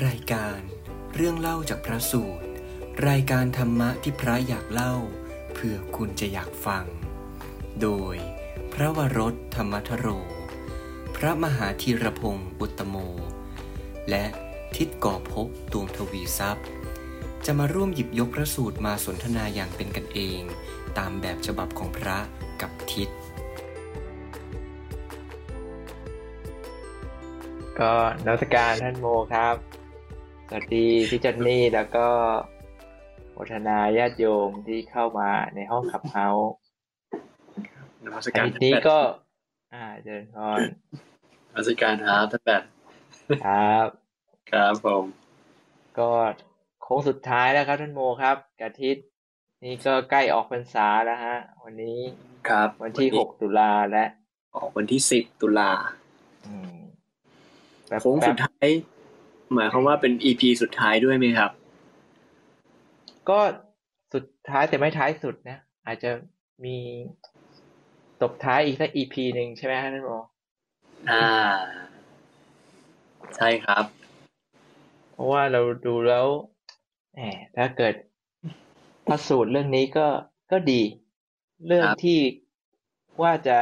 รายการเรื่องเล่าจากพระสูตร รายการธรรมะที่พระอยากเล่า เพื่อคุณจะอยากฟัง โดยพระวรถธรรมทโร พระมหาธีรพงศ์อุตโม และทิศก่อภพดวงทวีทรัพย์ จะมาร่วมหยิบยกพระสูตรมาสนทนาอย่างเป็นกันเอง ตามแบบฉบับของพระกับทิศก็นมัสการท่านโมครับ วัสดีพี่จันนี่แล้วก็โมทนาญาติโยมที่เข้ามาในห้องขับเฮาส์นมัสอัการนนี้ก็ อ่าเดินพรนมัสการครับท่านแปดครับ ครับผม ก็โค้งสุดท้ายแล้วครับท่านโมครับกอาทิตย์นี่ก็ใกล้ออกพรรษาแล้วฮะ วันนี้ครับ วันที่หกตุลาแล้วออกวันที่สิบตุลาอืมแบบโค้งสุดท้าย หมายความว่าเป็นอีพีสุดท้ายด้วยไหมครับ ก็สุดท้ายแต่ไม่ท้ายสุดนะ อาจจะมีตบท้ายอีกสักอีพีหนึ่งใช่ไหมฮะท่านโมอ่า ใช่ครับ เพราะว่าเราดูแล้วแหมถ้าเกิดพระสูตรเรื่องนี้ก็ก็ดี เรื่องครับที่ว่าจะ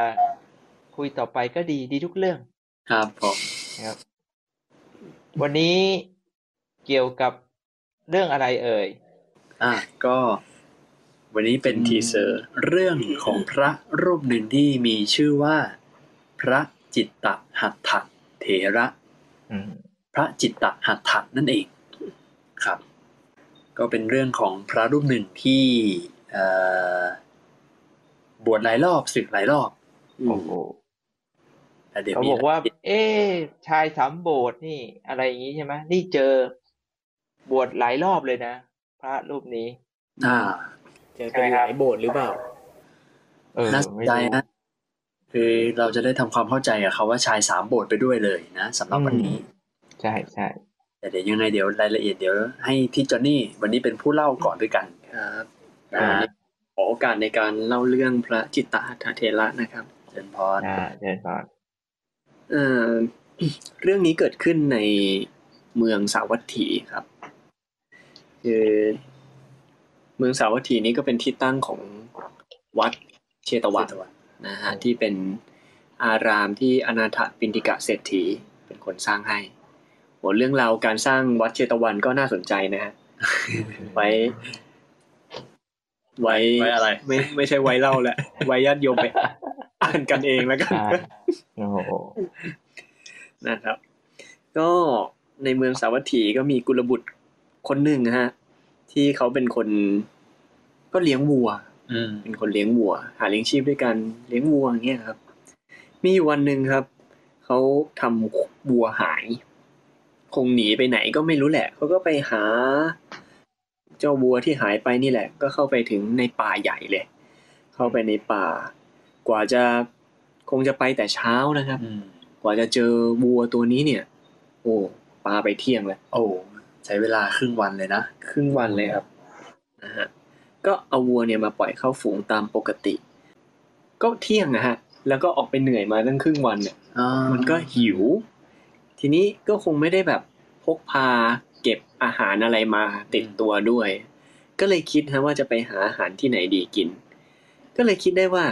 คุยต่อไปก็ดีดีทุกเรื่อง ครับผมนะครับ วันนี้เกี่ยวกับเรื่องอะไรเอ่ย อ่าก็ วันนี้เป็นทีเซอร์เรื่องของพระรูปหนึ่งที่มีชื่อว่า พระจิตตหัตถเถระอืมพระจิตตหัตถะนั่นเองครับ ก็เป็นเรื่องของพระรูปหนึ่งที่เอ่อบวชหลายรอบศึกหลายรอบโอ้โหแต่ เดี๋ยวเขามีบอกว่า เอ๊ะชายสามโบสถ์นี่ อะไรอย่างนี้ใช่ไหมนี่เจอบวชหลายรอบเลยนะพระรูปนี้ อ่า เจอกันหลายโบสถ์หรือเปล่าเออน่าสนไม่ใจรู้นะคือเราจะได้ทำความเข้าใจกับเขาว่าชายสามโบสถ์ไปด้วยเลยนะสำหรับวันนี้ ใช่ใช่แต่เดี๋ยวยังไงเดี๋ยวรายละเอียดเดี๋ยว ให้ที่จอห์นนี่วันนี้เป็นผู้เล่าก่อนด้วยกันครับนะขอโอกาสในการเล่าเรื่องพระจิตตหัตถเถระนะครับเชิญพรอ่าเดินก่อน เอ่อเรื่องนี้เกิดขึ้นในเมืองสาวัตถีครับคือเมืองสาวัตถีนี้ก็เป็นที่ตั้งของวัดเชตวันนะฮะที่เป็นอารามที่อนาถปินติกะเศรษฐีเป็นคนสร้างให้โหเรื่องราวการสร้างวัดเชตวันก็น่าสนใจนะฮะไว้ ไว้ไว้อะไร ไม่ไม่ใช่ไว้เล่าแหละไว้ญาติโยมไป อ่านกันเองแล้วกันอ่าโอ้โหนะครับ ก็ในเมืองสาวัตถีก็มีกุลบุตรคนหนึ่งนะฮะ ที่เขาเป็นคนก็เลี้ยงวัวอืมเป็นคนเลี้ยงวัว หาเลี้ยงชีพด้วยกันเลี้ยงวัวอย่างเงี้ยครับ มีอยู่วันหนึ่งครับเขาทำวัวหาย คงหนีไปไหนก็ไม่รู้แหละเขาก็ไปหา เจ้าวัวที่หายไปนี่แหละ ก็เข้าไปถึงในป่าใหญ่เลย เข้าไปในป่าก ว่าจะคงจะไปแต่เช้านะครับอืมกว่าจะเจอวัวตัวนี้เนี่ย โอ้ปลาไปเที่ยงแล้วโอ้ใช้เวลาครึ่งวันเลยนะครึ่งวันเลยครับนะฮะก็เอาวัวเนี่ยมาปล่อยเข้าฝูงตามปกติ ก็เที่ยงนะฮะ แล้วก็ออกไปเหนื่อยมาตั้งครึ่งวันเนี่ยมันก็หิว ทีนี้ก็คงไม่ได้แบบพกพาเก็บอาหารอะไรมาติดตัวด้วย ก็เลยคิดฮะว่าจะไปหาอาหารที่ไหนดีกิน ก็เลยคิดได้ว่า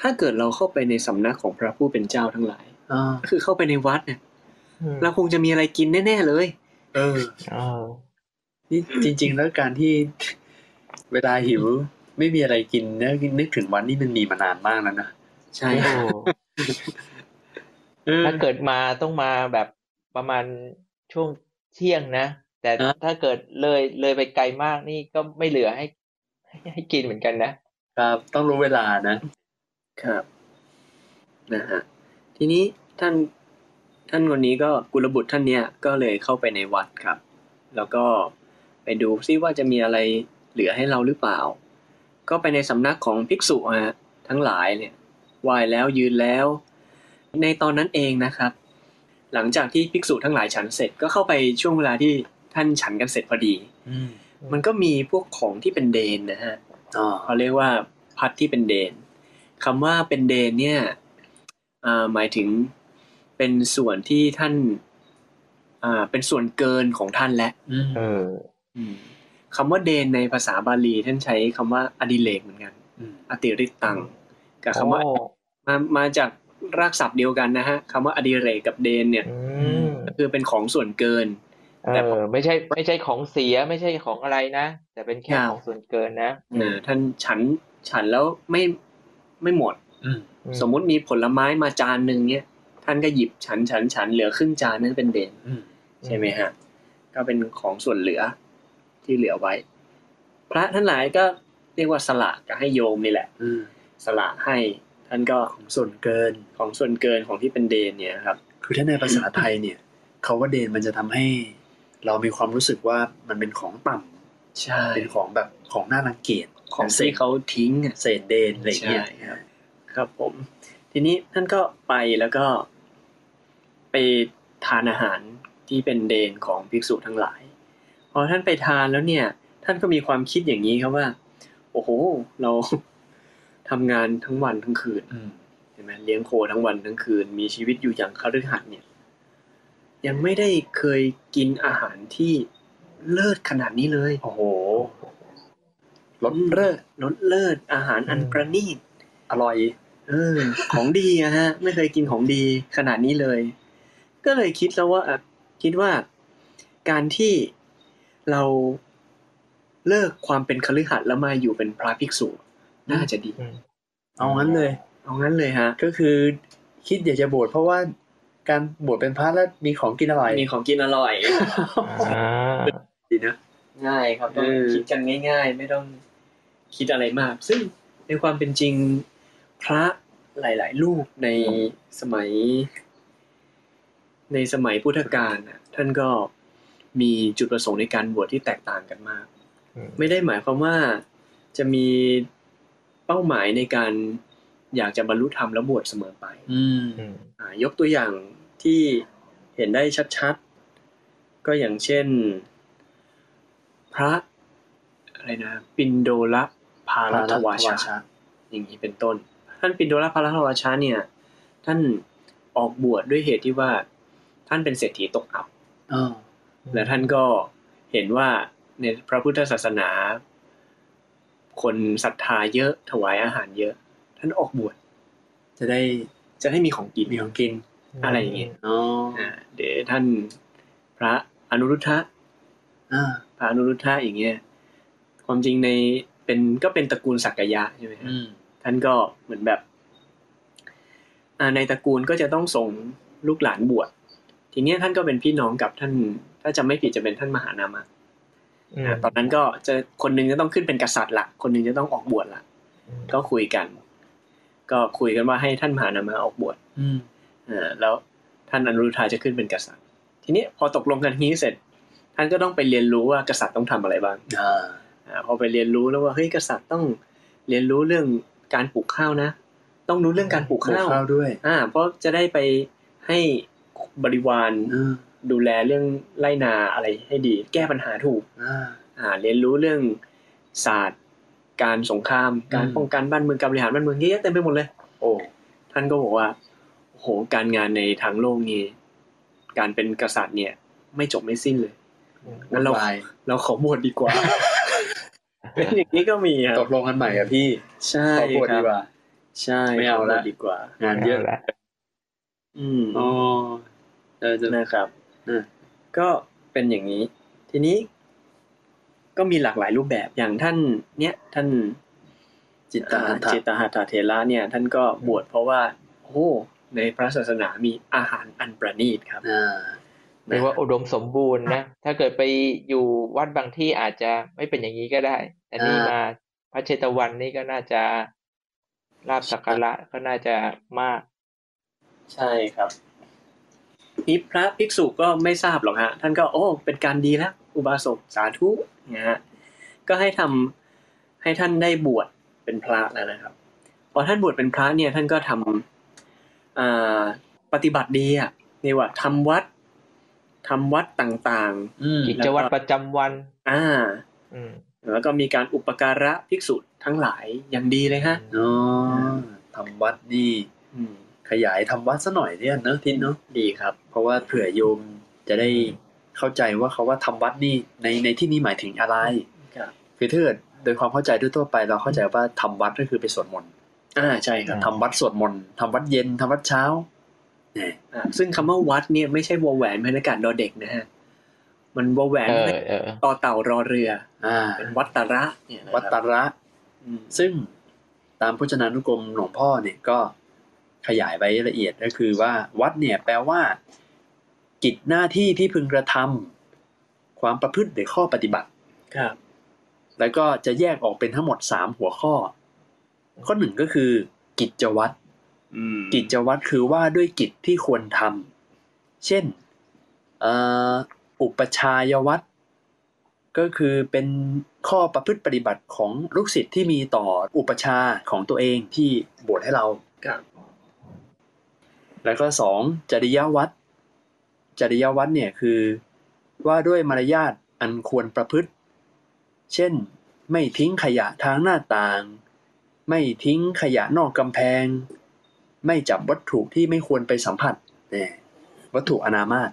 ถ้าเกิดเราเข้าไปในสำนักของพระผู้เป็นเจ้าทั้งหลายอ่าก็คือเข้าไปในวัดเนี่ยเราคงจะมีอะไรกินแน่ๆเลย เอออ๋อนี่จริง ๆ แล้วการที่เวลาหิว ไม่มีอะไรกินนึกนึกถึงวันนี้มันมีมานานมากแล้วนะใช่โอ้เออถ้าเกิดมาต้องมาแบบประมาณช่วงเที่ยงนะแต่อะถ้าเกิดเลยเลยไปไกลมากนี่ก็ไม่เหลือให้ ให้กินเหมือนกันนะครับต้องรู้เวลานะ ครับ นะฮะ ทีนี้ท่านท่านคนนี้ก็กุลบุตรท่านเนี้ยก็เลยเข้าไปในวัดครับ แล้วก็ไปดูซิว่าจะมีอะไรเหลือให้เราหรือเปล่า ก็ไปในสำนักของภิกษุฮะทั้งหลายเนี่ยไหว้แล้วยืนแล้ว ในตอนนั้นเองนะครับ หลังจากที่ภิกษุทั้งหลายฉันเสร็จก็เข้าไปช่วงเวลาที่ท่านฉันกันเสร็จพอดีอืมมันก็มีพวกของที่เป็นเดนนะฮะอ๋อเขาเรียกว่าพัดที่เป็นเดน คำว่าเป็นเดนเนี่ยอ่าหมายถึงเป็นส่วนที่ท่านอ่าเป็นส่วนเกินของท่านและอืมเอออืมคำว่าเดนในภาษาบาลีท่านใช้คำว่าอดิเลกเหมือนกันอืมอติริตัง กับคำว่าโอ้มามาจากรากศัพท์เดียวกันนะฮะคำว่าอดิเรกกับเดนเนี่ยอืมก็คือเป็นของส่วนเกินเออไม่ใช่ไม่ใช่ของเสียไม่ใช่ของอะไรนะ แต่เป็นแค่ครับของส่วนเกินนะเออท่านฉันฉันแล้วไม่ ไม่หมดอืมอืมสมมุติมีผลไม้มาจานหนึ่งเนี่ยท่านก็หยิบฉันฉันฉันเหลือครึ่งจานนั่นเป็นเดนอืมใช่ไหมฮะ ก็เป็นของส่วนเหลือที่เหลือไว้ พระท่านหลายก็เรียกว่าสละก็ให้โยมนี่แหละอืมสละให้ท่านก็ของส่วนเกินของส่วนเกินของที่เป็นเดนเนี่ยครับ คือถ้าในภาษาไทยเนี่ยเขาว่าเดนมันจะทำให้ เรามีความรู้สึกว่ามันเป็นของต่ำใช่เป็นของแบบของน่ารังเกียจ ของเศที่ษเขาทิ้งอะเศษเดนอะไรอย่างเงี้ยใช่ครับ ครับผม ทีนี้ท่านก็ไปแล้วก็ ไปทานอาหารที่เป็นเดนของภิกษุทั้งหลาย พอท่านไปทานแล้วเนี่ย ท่านก็มีความคิดอย่างนี้ครับว่า โอ้โห เราทำงานทั้งวันทั้งคืนอืมใช่ไหมเลี้ยงโคทั้งวันทั้งคืน มีชีวิตอยู่อย่างคฤหัสถ์เนี่ย ยังไม่ได้เคยกินอาหารที่เลิศขนาดนี้เลย โอ้โห รสเลิศรสเลิศอาหารอันประณีตอร่อย เออ ของดีอะฮะ ไม่เคยกินของดีขนาดนี้เลย ก็เลยคิดแล้วว่าอะคิดว่า การที่เราเลิกความเป็นคฤหัสถ์แล้วมาอยู่เป็นพระภิกษุ น่าจะดีอืมเอางั้นเลย เอางั้นเลยฮะ ก็คือ คิดอยากจะบวชเพราะว่าการบวชเป็นพระแล้วมีของกินอร่อย มีของกินอร่อยอ่าดีนะง่ายครับต้องเออคิดกันง่าย ๆ ไม่ต้อง คิดอะไรมาก ซึ่งในความเป็นจริงพระหลาย ๆ รูปในสมัย ในสมัยพุทธกาลน่ะท่านก็มีจุดประสงค์ในการบวชที่แตกต่างกันมากอืมไม่ได้หมายความว่าจะมีเป้าหมายในการอยากจะบรรลุธรรมแล้วบวชเสมอไปอืมอืมอ่ายกตัวอย่างที่เห็นได้ชัดๆ ก็อย่างเช่น พระอะไรนะ ปินโดละ พารัตวาชาอย่างนี้เป็นต้น ท่านปินโดละพารัตวาชาเนี่ย ท่านออกบวชด้วยเหตุที่ว่า ท่านเป็นเศรษฐีตกอับอ๋อและท่านก็เห็นว่าในพระพุทธศาสนา คนศรัทธาเยอะถวายอาหารเยอะ ท่านออกบวชจะได้จะได้มีของกินมีของกินอะไรอย่างเงี้ยอ๋ออ่าเดี๋ยวท่านพระอนุรุทธะอ่าพระอนุรุทธะอย่างเงี้ย ความจริงใน เป็นก็เป็นตระกูลสักกายะใช่ไหมฮะอืมท่านก็เหมือนแบบอ่าในตระกูลก็จะต้องส่งลูกหลานบวชทีเนี้ยท่านก็เป็นพี่น้องกับท่าน ถ้าจำไม่ผิดจะเป็นท่านมหานามะอืมอ่าตอนนั้นก็จะคนหนึงจะต้องขึ้นเป็นกษัตริย์ละคนหนึงจะต้องออกบวชละก็คุยกัน ก็คุยกันว่าให้ท่านมหานามะออกบวชอืมอ่าแล้วท่านอนุรุทธาจะขึ้นเป็นกษัตริย์ ทีนี้พอตกลงกันทีนี้เสร็จ ท่านก็ต้องไปเรียนรู้ว่ากษัตริย์ต้องทำอะไรบ้างอ่าอ่า พอไปเรียนรู้แล้วว่าเฮ้ยกษัตริย์ต้องเรียนรู้เรื่องการปลูกข้าวนะ ต้องรู้เรื่องการปลูกปลูกข้าวข้าวด้วย อ่า เพราะจะได้ไปให้บริวารอ่าดูแลเรื่องไร่นาอะไรให้ดี แก้ปัญหาถูกอ่าอ่า เรียนรู้เรื่องศาสตร์ การสงคราม การอืมป้องกันบ้านเมืองการบริหารบ้านเมืองเยอะแยะเต็มไปหมดเลย โอ้ท่านก็บอกว่าโอ้โหการงานในทางโลกนี้ การเป็นกษัตริย์เนี่ย ไม่จบไม่สิ้นเลยงั้นเราวุ่วายเราขอบวชดีกว่า เป็นอย่างนี้ก็มีคตรับกลงกันใหม่อะพี่ ใช่ขอบวชครัดีบกว่า ใช่ไม่เอาละขบวชดีกว่า งานเยอะละอืมอ๋อเออจะนะครับอืมก็เป็นอย่างนี้ ทีนี้ ก็มีหลากหลายรูปแบบอย่างท่าน เนี่ยท่านจิตตาหัตถะจิตตหัตถเทระเนี่ย ท่านก็บวชเพราะว่า โอ้ในพระศาสนามีอาหารอันประณีตครับ อ่าเรียกว่าอุดมสมบูรณ์นะ ถ้าเกิดไปอยู่วัดบางที่อาจจะไม่เป็นอย่างนี้ก็ได้ แต่นี่อ่ามมาพระเชตวันนี่ก็น่าจะลาบสักการะก็น่าจะมาก ใช่ครับนี่พระภิกษุก็ไม่ทราบหรอกฮะ ท่านก็โอ้เป็นการดีแล้วอุบาสกสาธุเนี่ยฮะก็ให้ทำให้ท่านได้บวชเป็นพระแล้วนะครับพอท่านบวชเป็นพระเนี่ย ท่านก็ทำอ่าปฏิบัติดีอะเรียกว่าทำวัด ทำวัดต่างอืมกิจวัตรประจำวันๆอ่าอืมแล้วก็มีการอุปการะภิกษุทั้งหลายอย่างดีเลยฮะอ๋อทำวัดนี่อืมขยายทำวัดซะหน่อยเนี่ยเนอะทิศเนอะดีครับ เพราะว่าเผื่อโยมจะได้เข้าใจว่าเขาว่าทำวัดนี่ในในที่นี้หมายถึงอะไรครับคือถ้าเกิดโดยความเข้าใจทั่วๆไป เราเข้าใจว่าทำวัดก็คือไปสวดมนต์อ่าใช่ครับทำวัดสวดมนต์ทำวัดเย็นทำวัดเช้าเนี่ยอ่า ซึ่งคำว่าวัดเนี่ยไม่ใช่วอแหวนพนากาศดอเด็กนะฮะ มันวอแหวนเออเออต่อเต่ารอเรือ อ่า เป็นวัดตาระเนี่ยนะครับวัดตาระอืมซึ่งตามพจนานุกรมหลวงพ่อเนี่ยก็ขยายไว้ละเอียดก็คือว่าวัดเนี่ยแปลว่า กิจหน้าที่ที่พึงกระทำความประพฤติหรือข้อปฏิบัติ ครับ แล้วก็จะแยกออกเป็นทั้งหมดสามหัวข้อ ข้อหนึ่งก็คือ กิจวัตรอืม กิจวัตรคือว่าด้วยกิจที่ควรทำเช่นเอ่ออุปชายวัตรก็คือเป็นข้อประพฤติปฏิบัติของลูกศิษย์ที่มีต่ออุปชาของตัวเองที่บวชให้เราครับแล้วก็สองจริยวัตรจริยวัตรเนี่ยคือว่าด้วยมารยาทอันควรประพฤติ เช่น ไม่ทิ้งขยะทางหน้าต่าง ไม่ทิ้งขยะนอกกำแพง ไม่จับวัตถุที่ไม่ควรไปสัมผัสเนี่ยวัตถุอนามาต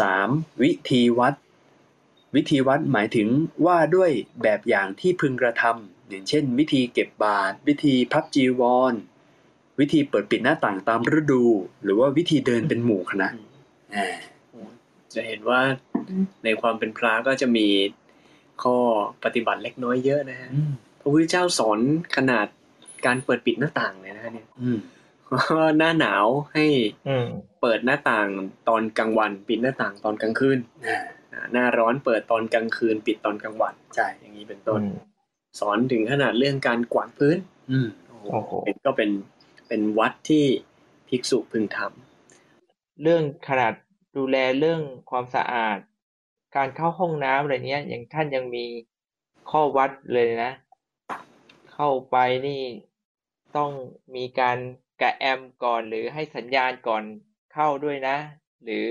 สามวิธีวัด วิธีวัดหมายถึงว่าด้วยแบบอย่างที่พึงกระทำอย่างเช่น วิธีเก็บบาตรวิธีพับจีวร วิธีเปิดปิดหน้าต่างตามฤดู หรือว่าวิธีเดินเป็นหมู่คณะอ่าจะเห็นว่าในความเป็นพระก็จะมีข้อปฏิบัติเล็กน้อยเยอะนะฮะอืมพระพุทธเจ้าสอนขนาดการเปิดปิดหน้าต่างเลยนะฮะเนี่ยอืม ว่าหน้าหนาวให้อืมเปิดหน้าต่างตอนกลางวัน ปิดหน้าต่างตอนกลางคืนอ่าอ่าหน้าร้อนเปิดตอนกลางคืน ปิดตอนกลางวันใช่อย่างนี้เป็นต้น สอนถึงขนาดเรื่องการกวาดพื้นอืมโอ้โหเป็นก็เป็นเป็นวัดที่ภิกษุพึงทำเรื่องขนาดดูแลเรื่องความสะอาด การเข้าห้องน้ำอะไรเนี้ยอย่างท่านยังมีข้อวัดเลยนะ เข้าไปนี่ต้องมีการกะแอมก่อนหรือให้สัญญาณก่อนเข้าด้วยนะ หรือ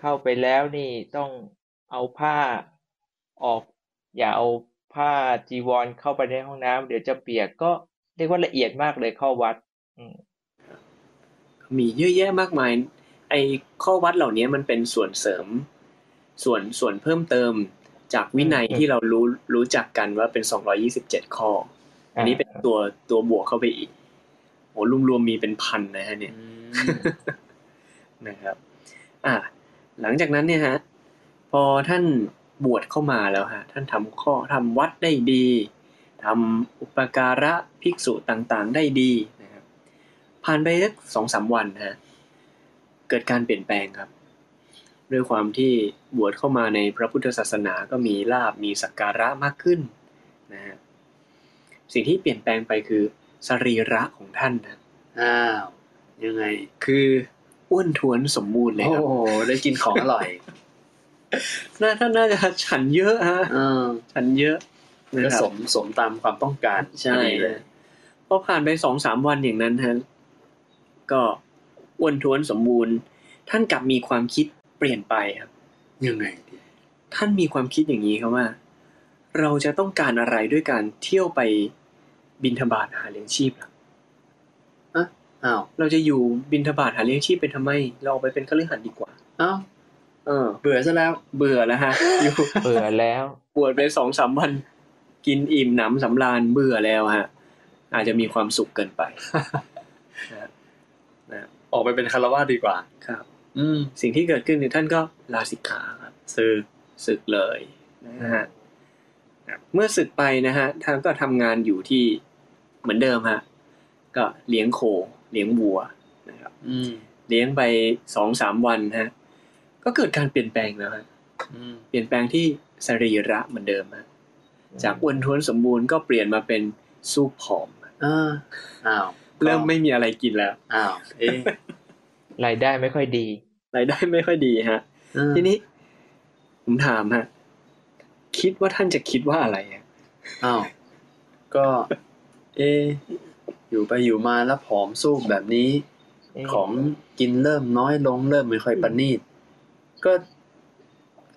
เข้าไปแล้วนี่ต้องเอาผ้าออก อย่าเอาผ้าจีวรเข้าไปในห้องน้ำเดี๋ยวจะเปียกก็เรียกว่าละเอียดมากเลยข้อวัด อืมมีเยอะแยะมากมาย ไอ้ข้อวัดเหล่านี้มันเป็นส่วนเสริม ส่วนส่วนเพิ่มเติมจากวินัยอืมที่เรารู้รู้จักกันว่าเป็น227ข้อ อันนี้เป็นตัวตัวบวกเข้าไปอีกโอ้รวมๆมีเป็นพันนะฮะเนี่ยนะครับ อ่า หลังจากนั้นเนี่ยฮะ พอท่านบวชเข้ามาแล้วฮะ ท่านทำข้อทำวัดได้ดีทำอุปการะภิกษุต่างๆ ได้ดีนะครับ ผ่านไปสักสองสามวันฮะ เกิดการเปลี่ยนแปลงครับ ด้วยความที่บวชเข้ามาในพระพุทธศาสนาก็มีลาบมีสักการะมากขึ้นนะฮะสิ่งที่เปลี่ยนแปลงไปคือ สรีระของท่านนะอ้าวยังไง คืออ้วนท้วนสมบูรณ์เลยโอ้ครับโหได้กินของอร่อยน่าท่านน่าจะฉันเยอะฮะเออฉันเยอะก็นะครัสบมสมตามความต้องการใช่พอดีเลยพอผ่านไปสองสามวันอย่างนั้นฮะก็อ้วนท้วนสมบูรณ์ ท่านกลับมีความคิดเปลี่ยนไปครับยังไงดีท่านมีความคิดอย่างนี้ครับว่า เราจะต้องการอะไรด้วยการเที่ยวไป บินทบาทหาเลี้ยงชีพล่ะอ้าวเราจะอยู่บินทบาทหาเลี้ยงชีพไปทำไม เราออกไปเป็นคฤหัสถ์ดีกว่าอ้าวเออ เบื่อซะแล้ว เบื่อแล้วฮะอยู่เบื่อแล้วบวชไปสองสามวันกินอิ่มหนำสำราญเบื่อแล้วฮะ อาจจะมีความสุขเกินไปนะนะออกไปเป็นคารวะดีกว่า ครับ อืม สิ่งที่เกิดขึ้นคือท่านก็ลาสิกขาครับศึกศึกเลยนะฮะครับเมื่อศึกไปนะฮะท่านก็ทำงานอยู่ที่ เหมือนเดิมฮะ ก็เลี้ยงโค เลี้ยงวัวนะครับอืมเลี้ยงไปสองสามวันฮะ ก็เกิดการเปลี่ยนแปลงแล้วฮะอืมเปลี่ยนแปลงที่สรีระเหมือนเดิมฮะจากอ้วนท้วนสมบูรณ์ก็เปลี่ยนมาเป็นสู้ผอมอ่าอ้าวเริ่มไม่มีอะไรกินแล้วอ้าวเอ๊ะรายได้ไม่ค่อยดีรายได้ไม่ค่อยดีฮะ ทีนี้ ผมถามฮะ คิดว่าท่านจะคิดว่าอะไรอะอ้าวก็ เอะอยู่ไปอยู่มาแล้วผอมสู้แบบนี้เอ๊ะของกินเริ่มน้อยลงเริ่มไม่ค่อยประณีตก็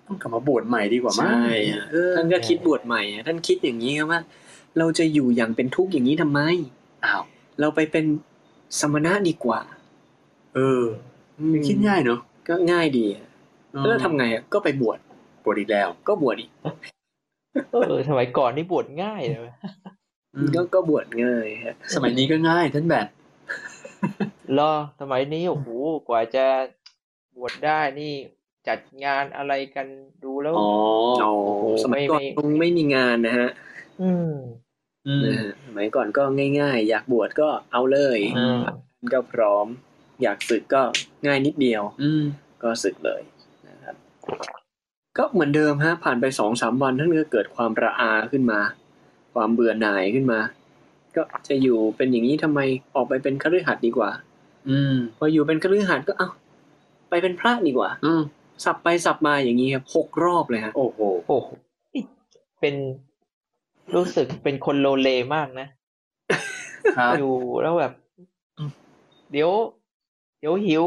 ต้องกลับมาบวชใหม่ดีกว่ามั้งใช่ฮะเออท่านก็คิดบวชใหม่อะท่านคิดอย่างนี้ครับว่า เราจะอยู่อย่างเป็นทุกข์อย่างนี้ทำไมอ้าวเราไปเป็นสมณะดีกว่า เอออืมคิดง่ายเนอะก็ง่ายดีอะแล้วทำไงอะก็ไปบวชบวชอีกแล้ว ก็บวชอีกเออสมัยก่อนนี่บวชง่ายเลยอืม ก็ก็บวชง่ายฮะสมัยนี้ก็ง่ายท่านแบทรอสมัยนี้โอ้โหกว่าจะบวชได้นี่จัดงานอะไรกันดูแล้วอ๋ออ๋อโอ้โหสมัยก่อนไม่ไม่คงไม่มีงานนะฮะ อืมอืมนะฮะสมัยก่อนก็ง่าย ๆ อยากบวชก็เอาเลยอืมก็พร้อม อยากศึกก็ง่ายนิดเดียว อืมก็ศึกเลยนะครับ ก็เหมือนเดิมฮะ ผ่านไปสองสามวันท่านก็เกิดความระอาขึ้นมา ความเบื่อหน่ายขึ้นมา ก็จะอยู่เป็นอย่างนี้ทำไมออกไปเป็นคฤหัสถ์ดีกว่า อืม พออยู่เป็นคฤหัสถ์ก็เอ้าไปเป็นพระดีกว่า อืมสับไปสับมาอย่างนี้ครับหกรอบเลยฮะโอ้โหโอ้โหเป็นรู้สึกเป็นคนโลเลมากนะครับอยู่แล้วแบบ เดี๋ยว เดี๋ยวหิว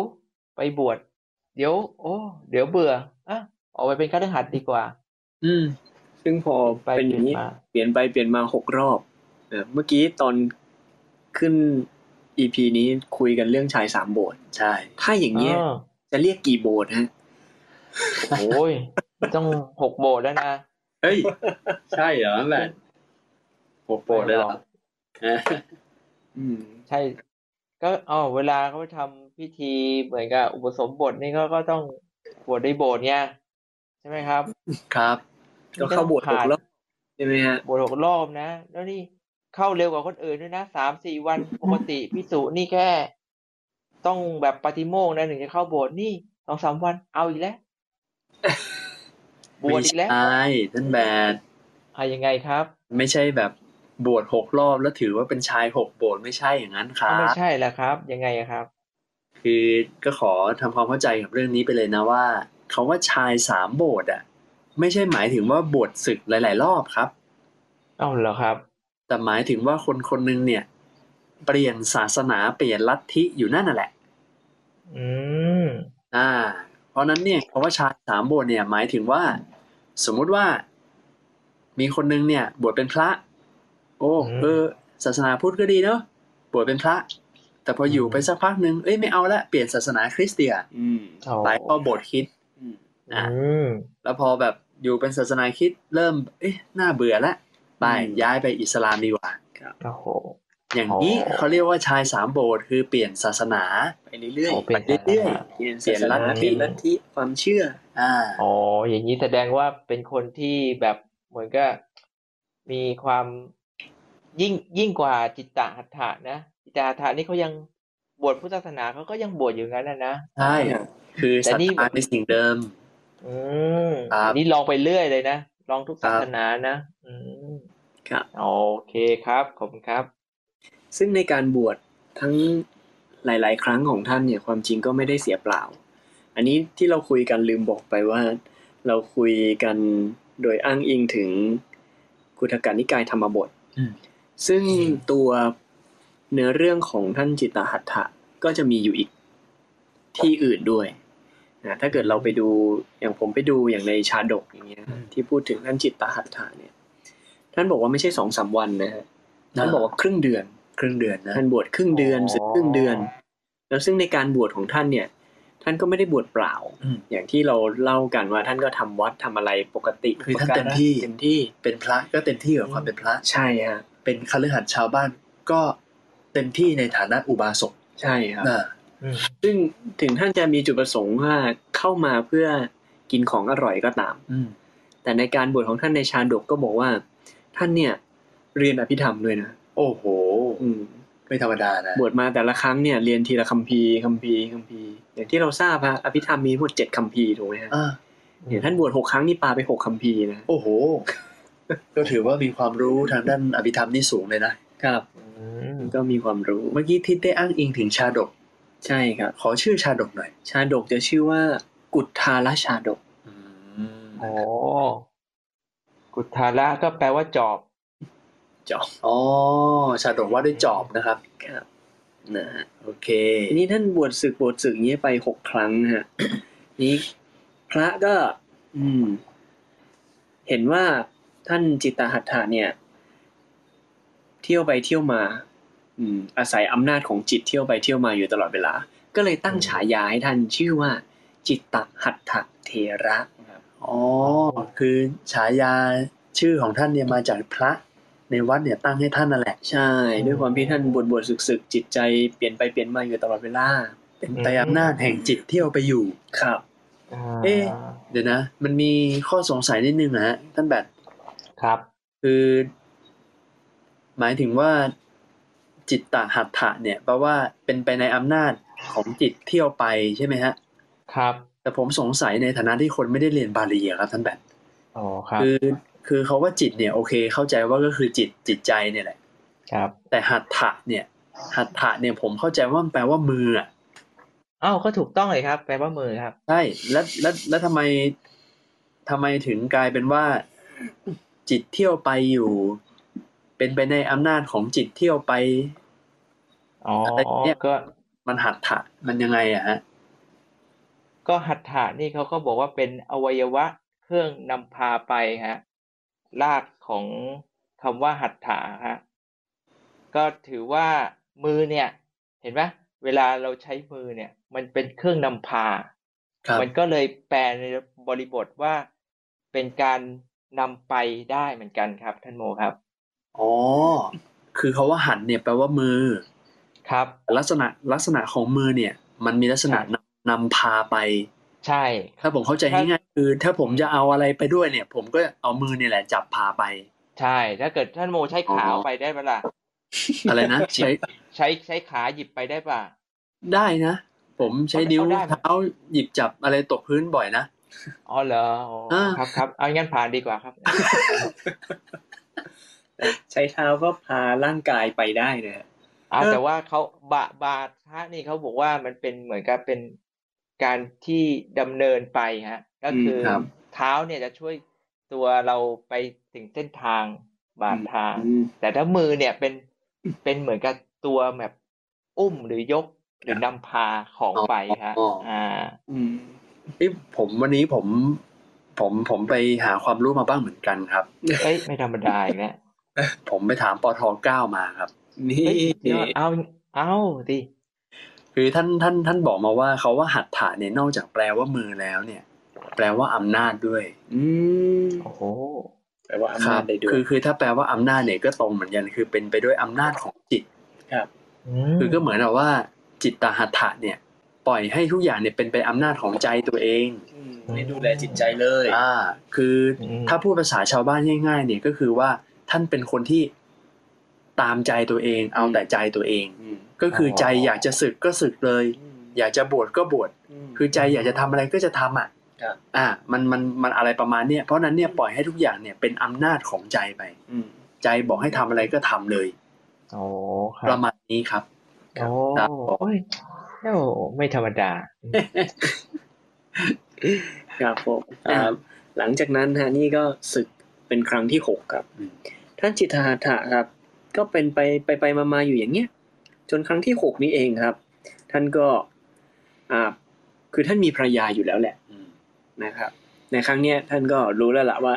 ไปบวชเดี๋ยว โอ้ เดี๋ยวเบื่ออะออกไปเป็นคฤหัสถ์ดีกว่า อืม ซึ่งพอไปเป็นอย่างนี้เปลี่ยนมาเปลี่ยนไปเปลี่ยนมาหกรอบเออเมื่อกี้ตอนขึ้น EP นี้คุยกันเรื่องชายสามโบสถ์ใช่ ถ้าอย่างเงี้ยอ๋อจะเรียกกี่โบสถ์ฮะโอ้ยต้องหกโบสถ์แล้วนะเฮ้ยใช่เหรอนั่นแหละโอ้โหเลยเหรอเอออืมใช่ ก็อ๋อเวลาเขาไปทำพิธีเหมือนกับอุปสมบทนี่ก็ก็ต้องบวชในโบสถ์เนี่ยใช่ไหมครับ ครับ ก็เข้าโบสถ์หกรอบใช่ไหมฮะบวชหกรอบนะ แล้วนี่เข้าเร็วกว่าคนอื่นด้วยนะสามสี่วันปกติพิสุนี่แค่ ต้องแบบปฏิโมกข์นะถึงจะเข้าโบสถ์นี่สองสามวันเอาอีกแล้วบวชอีกแล้วไม่ใช่ท่านแบทอะยังไงครับ ไม่ใช่แบบบวชหกรอบแล้วถือว่าเป็นชายหกโบสถ์ไม่ใช่อย่างนั้นครัไม่บใช่แล้วครับ ยังไงอะครับ คือก็ขอทำความเข้าใจกับเรื่องนี้ไปเลยนะว่าคาว่าชายสามโบสถ์อะ ไม่ใช่หมายถึงว่าบวชศึกหลาย ๆ รอบครับเอ้าเหรอครับ แต่หมายถึงว่าคนคนหนึงเนี่ย เปลี่ยนศาสนาเปลี่ยนลัทธิอยู่นั่นน่ะแหละ อืมอ่า เพราะนั้นเนี่ยคำว่าชายสามโบสถ์เนี่ย หมายถึงว่า สมมุติว่า มีคนหนึงเนี่ย บวชเป็นพระ โอ้อืมเออศาสนาพุทธก็ดีเนาะบวชเป็นพระ แต่พออยู่อืมไปสักพักหนึ่งเอ้ยไม่เอาละเปลี่ยนศาสนาคริสเตียนอืมโอ้ไปเข้าโบสถ์คริดอืมอะอืมแล้วพอแบบ อยู่เป็นศาสนาคริดเริ่ม เอ๊ะน่าเบื่อละไปย้ายไปอิสลามดีกว่าโอ้โหอย่างนี้อ๋อเขาเรียกว่าชายสามโบสถ์คือเปลี่ยนศาสนาไปเรื่อยโอ้ๆเป็นไปเรื่อยเปลี่ยนเปลี่ยนลัทธิศาสนาเปลี่ยนลัทธิความเชื่อ อ่าอ๋ออย่างนี้แสดงว่าเป็นคนที่แบบเหมือนก็มีความยิ่งยิ่งกว่าจิตตหัตถะนะจิตตหัตถะนี่เขายังบวชพุทธศาสนาเขาก็ยังบวชอยู่งั้นนะนะใช่คือแต่ศรัทนี่ธาในสิ่งเดิม อืมครับอันนี้ลองไปเรื่อยเลยนะลองทุกศาสนานะอืมครับโอเคครับ ขอบคุณครับ ซึ่งในการบวชทั้งหลาย ๆ ครั้งของท่านเนี่ยความจริงก็ไม่ได้เสียเปล่า อันนี้ที่เราคุยกันลืมบอกไปว่า เราคุยกันโดยอ้างอิงถึงกุทกานิกายธรรมบทอืมซึ่งตัวเนื้อเรื่องของท่านจิตตหัตถะก็จะมีอยู่อีกที่อื่นด้วย นะถ้าเกิดเราไปดูอย่างผมไปดูอย่างในชาดกอย่างเงี้ยอืมที่พูดถึงท่านจิตตหัตถะเนี่ย ท่านบอกว่าไม่ใช่สองสามวันนะฮะท่านบอกว่าครึ่งเดือน ครึ่งเดือนนะท่านบวชครึ่งเดือนอ๋อสึกครึ่งเดือน แล้วซึ่งในการบวชของท่านเนี่ย ท่านก็ไม่ได้บวชเปล่าอืมอย่างที่เราเล่ากันว่าท่านก็ทำวัดทำอะไรปกติคือท่านเต็มที่เต็มที่เป็นพระก็เต็มที่กับความเป็นพระใช่ฮะเป็นคฤหัสถ์ชาวบ้านก็เต็มที่ในฐานะอุบาสกใช่ครับนะอืม ซึ่งถึงท่านจะมีจุดประสงค์ว่าเข้ามาเพื่อกินของอร่อยก็ตามอืมแต่ในการบวชของท่านในชาดกก็บอกว่า ท่านเนี่ย เรียนอภิธรรมด้วยนะโอ้โหอืมไม่ธรรมดานะบวชมาแต่ละครั้งเนี่ยเรียนทีละคัมภีร์คัมภีร์คัมภีร์อย่างที่เราทราบฮะอภิธรรมมีทั้งหมดเจ็ดคัมภีร์ถูกไหมฮะอ่าเนี่ยท่านบวชหกครั้งนี่ปาไปหกคัมภีร์นะโอ้โห ก็ถือว่ามีความรู้ทางด้านอภิธรรมนี่สูงเลยนะครับอืมก็มีความรู้เมื่อกี้ทิศได้อ้างอิงถึงชาดก ใช่ครับ ขอชื่อชาดกหน่อย ชาดกจะชื่อว่า กุฏทาลชาดกอืมโอ้กุทาระก็แปลว่าจอบ จอบอ๋อชาดกว่าด้วยจอบนะครับครับนะฮะโอเคทีนี้ท่านบวชศึกบวชศึกอย่างนี้ไปหกครั้งฮะนี้พระก็ อืม เห็นว่าท่านจิตตหัตถะเนี่ย เที่ยวไปเที่ยวมา อืมอาศัยอำนาจของจิตเที่ยวไปเที่ยวมาอยู่ตลอดเวลา ก็เลยตั้งฉายาให้ท่านชื่อว่า จิตตหัตถเถระครับอ๋อ คือฉายาชื่อของท่านเนี่ยมาจากพระในวัดเนี่ยตั้งให้ท่านนั่นแหละ ใช่ ด้วยความที่ท่านบวชบวชศึกศึกๆจิตใจเปลี่ยนไปเปลี่ยนมาอยู่ตลอดเวลา เป็นไปอำนาจแห่งจิตเที่ยวไปอยู่ ครับอ่าเอ๊ะเดี๋ยวนะ มันมีข้อสงสัยนิดนึงนะฮะท่านแบบครับ คือ หมายถึงว่า จิตตหัตถะเนี่ยแปลว่าเป็นไปในอำนาจของจิตเที่ยวไปใช่ไหมฮะ ครับ แต่ผมสงสัยในฐานะที่คนไม่ได้เรียนบาลีอะครับท่านแบบอ๋อครับ คือคือเขาว่าจิตเนี่ยโอเค เข้าใจว่าก็คือจิตจิตใจเนี่ยแหละ ครับ แต่หัตถะเนี่ย หัตถะเนี่ยผมเข้าใจว่ามันแปลว่ามืออะอ้าวก็ถูกต้องเลยครับ แปลว่ามือครับ ใช่แล้วแล้วแล้วทำไมทำไมถึงกลายเป็นว่า จิตเที่ยวไปอยู่ เป็นไปในอำนาจของจิตเที่ยวไปอ๋ออะไรเนี่ยก็มันหัตถะมันยังไงอะฮะ ก็หัตถะนี่เขาก็บอกว่าเป็นอวัยวะเครื่องนำพาไปฮะรากของคำว่าหัตถะฮะก็ถือว่ามือเนี่ย เห็นไหมเวลาเราใช้มือเนี่ย มันเป็นเครื่องนำพาครับมันก็เลยแปลในบริบทว่าเป็นการนำไปได้เหมือนกันครับ ท่านโมครับ อ๋อ คือเขาว่าหันเนี่ยแปลว่ามือ ครับ ลักษณะลักษณะของมือเนี่ย มันมีลักษณะนำนำพาไป ใช่ ถ้าผมเข้าใจถ้าง่ายๆคือ ถ้าผมจะเอาอะไรไปด้วยเนี่ย ผมก็เอามือเนี่ยแหละจับพาไป ใช่ ถ้าเกิดท่านโมใช้ขาอ๋อเอาไปได้ปะล่ะอะไรนะใช้ใช้ใช้ขาหยิบไปได้ป่ะได้นะผมใช้นิ้วเอาได้ไหมเท้าหยิบจับอะไรตกพื้นบ่อยนะอ๋อเหรออ๋ออาครับครับเอางั้นผ่านดีกว่าครับ ใช้เท้าก็พาร่างกายไปได้นะฮะอ่าเออแต่ว่าเขาบาบาทะนี่เขาบอกว่ามันเป็นเหมือนกับเป็นการที่ดำเนินไปฮะ ก็คืออครับเท้าเนี่ยจะช่วยตัวเราไปถึงเส้นทางบาดทางอืมแต่ถ้ามือเนี่ยเป็นเป็นเหมือนกับตัวแบบอุ้มหรือยกหรือนำพาของไปฮะอ๋ออ่าอืมนี่ผมวันนี้ผม ผมผมไปหาความรู้มาบ้างเหมือนกันครับเอ้ยไม่ธรรมดาอีกแล้ว ผมไปถามปทเก้ามาครับ นี่เฮ้ยเดี๋ยวเอาเอาดิคือท่านท่านท่านบอกมาว่าเขาว่าหัตถะเนี่ยนอกจากแปลว่ามือแล้วเนี่ย แปลว่าอำนาจด้วย อืมโอ้โหแปลว่าอำคนารัจได้ด้วยคือคือถ้าแปลว่าอำนาจเนี่ยก็ตรงเหมือนกันคือเป็นไปด้วยอำนาจของจิตคือก็เหมือนกับว่า จิตตหัตถะเนี่ย ปล่อยให้ทุกอย่างเนี่ยเป็นไปอำนาจของใจตัวเองมไม่ดูแลจิตใจเลย อ่า คืออมถ้าพูดภาษาชาวบ้านง่ายๆเนี่ยก็คือว่า ท่านเป็นคนที่ตามใจตัวเอง เอาแต่ใจตัวเองอืมก็คือใจอยากจะศึกก็ศึกเลยอืมอยากจะบวชก็บวชมคือใจอยากจะทำอะไรก็จะทำอะครับอ่า มันมันมันอะไรประมาณเนี้ยเพราะฉะนั้นเนี่ยปล่อยให้ทุกอย่างเนี่ยเป็นอำนาจของใจไปอืมใจบอกให้ทำอะไรก็ทำเลยโอ้คปรัระบมาณนี้ครับโอ้ครับโอ้ยโอ้ไม่ธรรมดา ครับผมครับอ่าหลังจากนั้นฮะนี่ก็ศึก เป็นครั้งที่หกครับอืมท่านจิตตหัตถะครับ ก็เป็นไปไปไปมามาอยู่อย่างเงี้ยจนครั้งที่หกนี้เองครับ ท่านก็อ่าคือท่านมีภรรยาอยู่แล้วแหละอืมนะครับ ในครั้งเนี้ยท่านก็รู้แล้วละว่า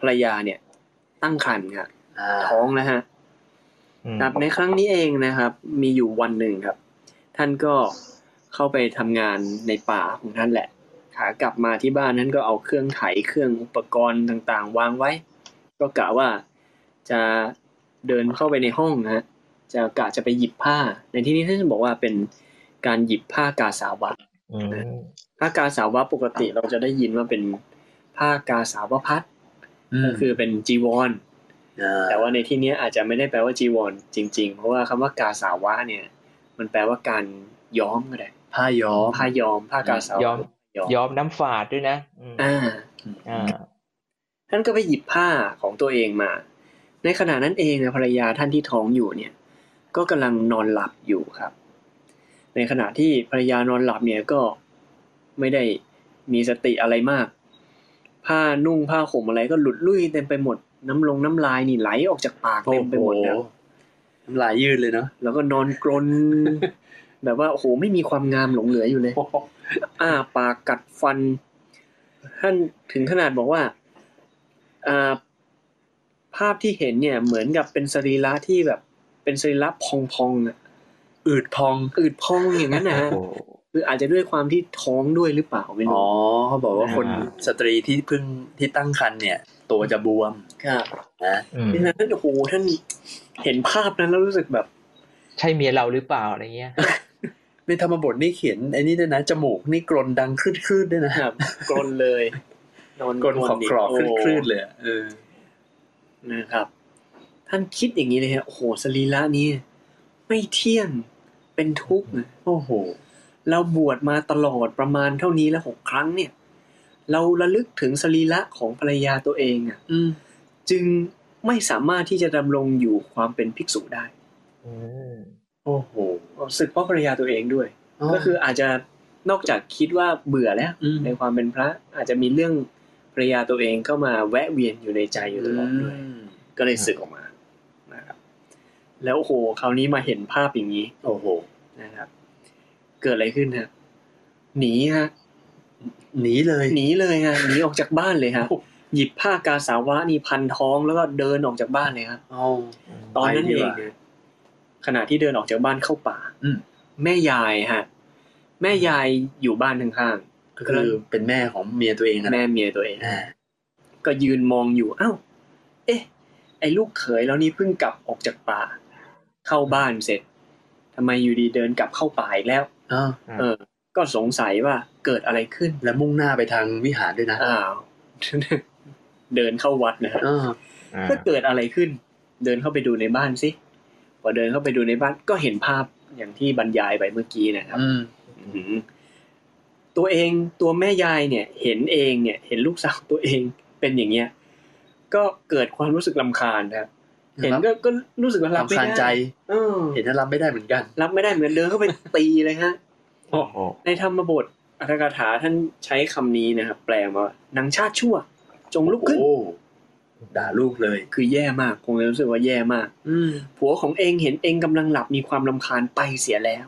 ภรรยาเนี่ย ตั้งครรภ์ครับอ่าท้องนะฮะอืมครับในครั้งนี้เองนะครับ มีอยู่วันหนึ่งครับ ท่านก็เข้าไปทำงานในป่าของท่านแหละ ขากลับมาที่บ้านนั้นก็เอาเครื่องไถเครื่องอุปกรณ์ต่างๆ วางไว้ ก็กะว่าจะเดินเข้าไปในห้องนะฮะจะกะจะไปหยิบผ้า ในที่นี้ท่านบอกว่าเป็นการหยิบผ้ากาสาวะอืมผ้ากาสาวะปกติเราจะได้ยินว่าเป็นผ้ากาสาวพัดอืมก็คือเป็นจีวรอ่าแต่ว่าในที่เนี้ยอาจจะไม่ได้แปลว่าจีวรจริง ๆ เพราะว่าคำว่ากาสาวะเนี่ย มันแปลว่าการย้อมก็ได้ผ้าย้อมผ้าย้อมผ้ากาสาวะ ยอมย้อมยอมน้ำฝาดด้วยนะอืมอ่าอ่าท่านก็ไปหยิบผ้าของตัวเองมา ในขณะนั้นเองนะภรรยาท่านที่ท้องอยู่เนี่ย ก็กำลังนอนหลับอยู่ครับ ในขณะที่ภรรยานอนหลับเนี่ยก็ไม่ได้มีสติอะไรมาก ผ้านุ่งผ้าห่มอะไรก็หลุดลุ่ยเต็มไปหมด น้ำลงน้ำลายนี่ไหลออกจากปากเต็มไปหมดแล้วน้ำลายยืดเลยเนาะแล้วก็นอนกรน แบบว่าโอ้โหไม่มีความงามหลงเหลืออยู่เลยอ้าปากกัดฟัน ท่านถึงขนาดบอกว่าอ่าภาพที่เห็นเนี่ยเหมือนกับเป็นสรีระที่แบบ เป็นสรีระพองๆอะอืดพอง อืดพองอย่างนั้นนะฮะโอ้คืออาจจะด้วยความที่ท้องด้วยหรือเปล่าไม่อ๋อรู้เขาบอกว่าคนอ่าสตรีที่เพิ่งที่ตั้งครรภ์เนี่ย ตัวจะบวมครับนะอืมดังนั้นโอ้โหท่านเห็นภาพนั้นแล้วรู้สึกแบบ ใช่เมียเราหรือเปล่าอะไรเงี้ย ในธรรมบทนี่เขียนไอ้นี่ด้วยนะจมูกนี่กรนดังคลืดๆด้วยนะครับกรนเลยนอนกรนขอบกรอบโคลืดๆเลยอะเออนะครับ ท่านคิดอย่างนี้เลยฮะโอ้โหสรีระนี้ ไม่เที่ยงเป็นทุกข์นะโอ้โห เราบวชมาตลอดประมาณเท่านี้แล้วหกครั้งเนี่ย เราระลึกถึงสรีระของภรรยาตัวเองอะอืมจึงไม่สามารถที่จะดำรงอยู่ความเป็นภิกษุได้ อืม โอ้โหสึกเพราะภรรยาตัวเองด้วย ก็คืออาจจะนอกจากคิดว่าเบื่อแล้วอืมในความเป็นพระอาจจะมีเรื่องภรรยาตัวเองเข้ามาแวะเวียนอยู่ในใจอยู่ตลอดด้วยมก็เลยสึกออกมานะครับแล้วโอ้โหคราวนี้มาเห็นภาพอย่างนี้ โอ้โหนะครับ เกิดอะไรขึ้นฮะหนีฮะหนีเลยหนีเลยฮะหนีออกจากบ้านเลยฮะหยิบผ้ากาสาวะนี่พันท้องแล้วก็เดินออกจากบ้านเลยครับอ๋อตอนนั้นไปดีเอกงว่าเนี่ย ขณะที่เดินออกจากบ้านเข้าป่า อืมแม่ยายฮะ แม่ยายอยู่บ้านข้างก็คือเป็นแม่ของเมียตัวเองนะๆแม่เมียตัวเองอ่าก็ยืนมองอยู่อ้าวเอ๊ะ ไอ้ลูกเขยแล้วนี่เพิ่งกลับออกจากป่า เข้าบ้านเสร็จทำไมอยู่ดีเดินกลับเข้าป่าอีกแล้วอ้าวเออ ก็สงสัยว่าเกิดอะไรขึ้นแล้วมุ่งหน้าไปทางวิหารด้วยนะอ้าวเดินเข้าวัดนะฮะอ่าอ่าก็เกิดอะไรขึ้น เดินเข้าไปดูในบ้านสิพ อเดินเข้าไปดูในบ้านก็เห็นภาพอย่างที่บรรยายไปเมื่อกี้นะครับอืมอืมตัวเองตัวแม่ยายเนี่ย เห็นเองเนี่ย เห็นลูกสาวตัวเองเป็นอย่างเงี้ย ก็เกิดความรู้สึกลำคาญครับ เห็นก็ก็รู้สึกว่ารับไม่รำคาญใจได้เออเห็นแล้วรับไม่ได้เหมือนกัน รับไม่ได้เหมือนเดินเข้าไปตีเลยฮะโอ้โหในธรรมบทอัตถกถาท่านใช้คำนี้นะครับ แปลมาว่านางชาติชั่ว จงลุกขึ้นโอ้ ด่าลูกเลย คือแย่มากคงจะรู้สึกว่าแย่มาก อืมผัวของเองเห็นเองกำลังหลับมีความลำคาญไปเสียแล้ว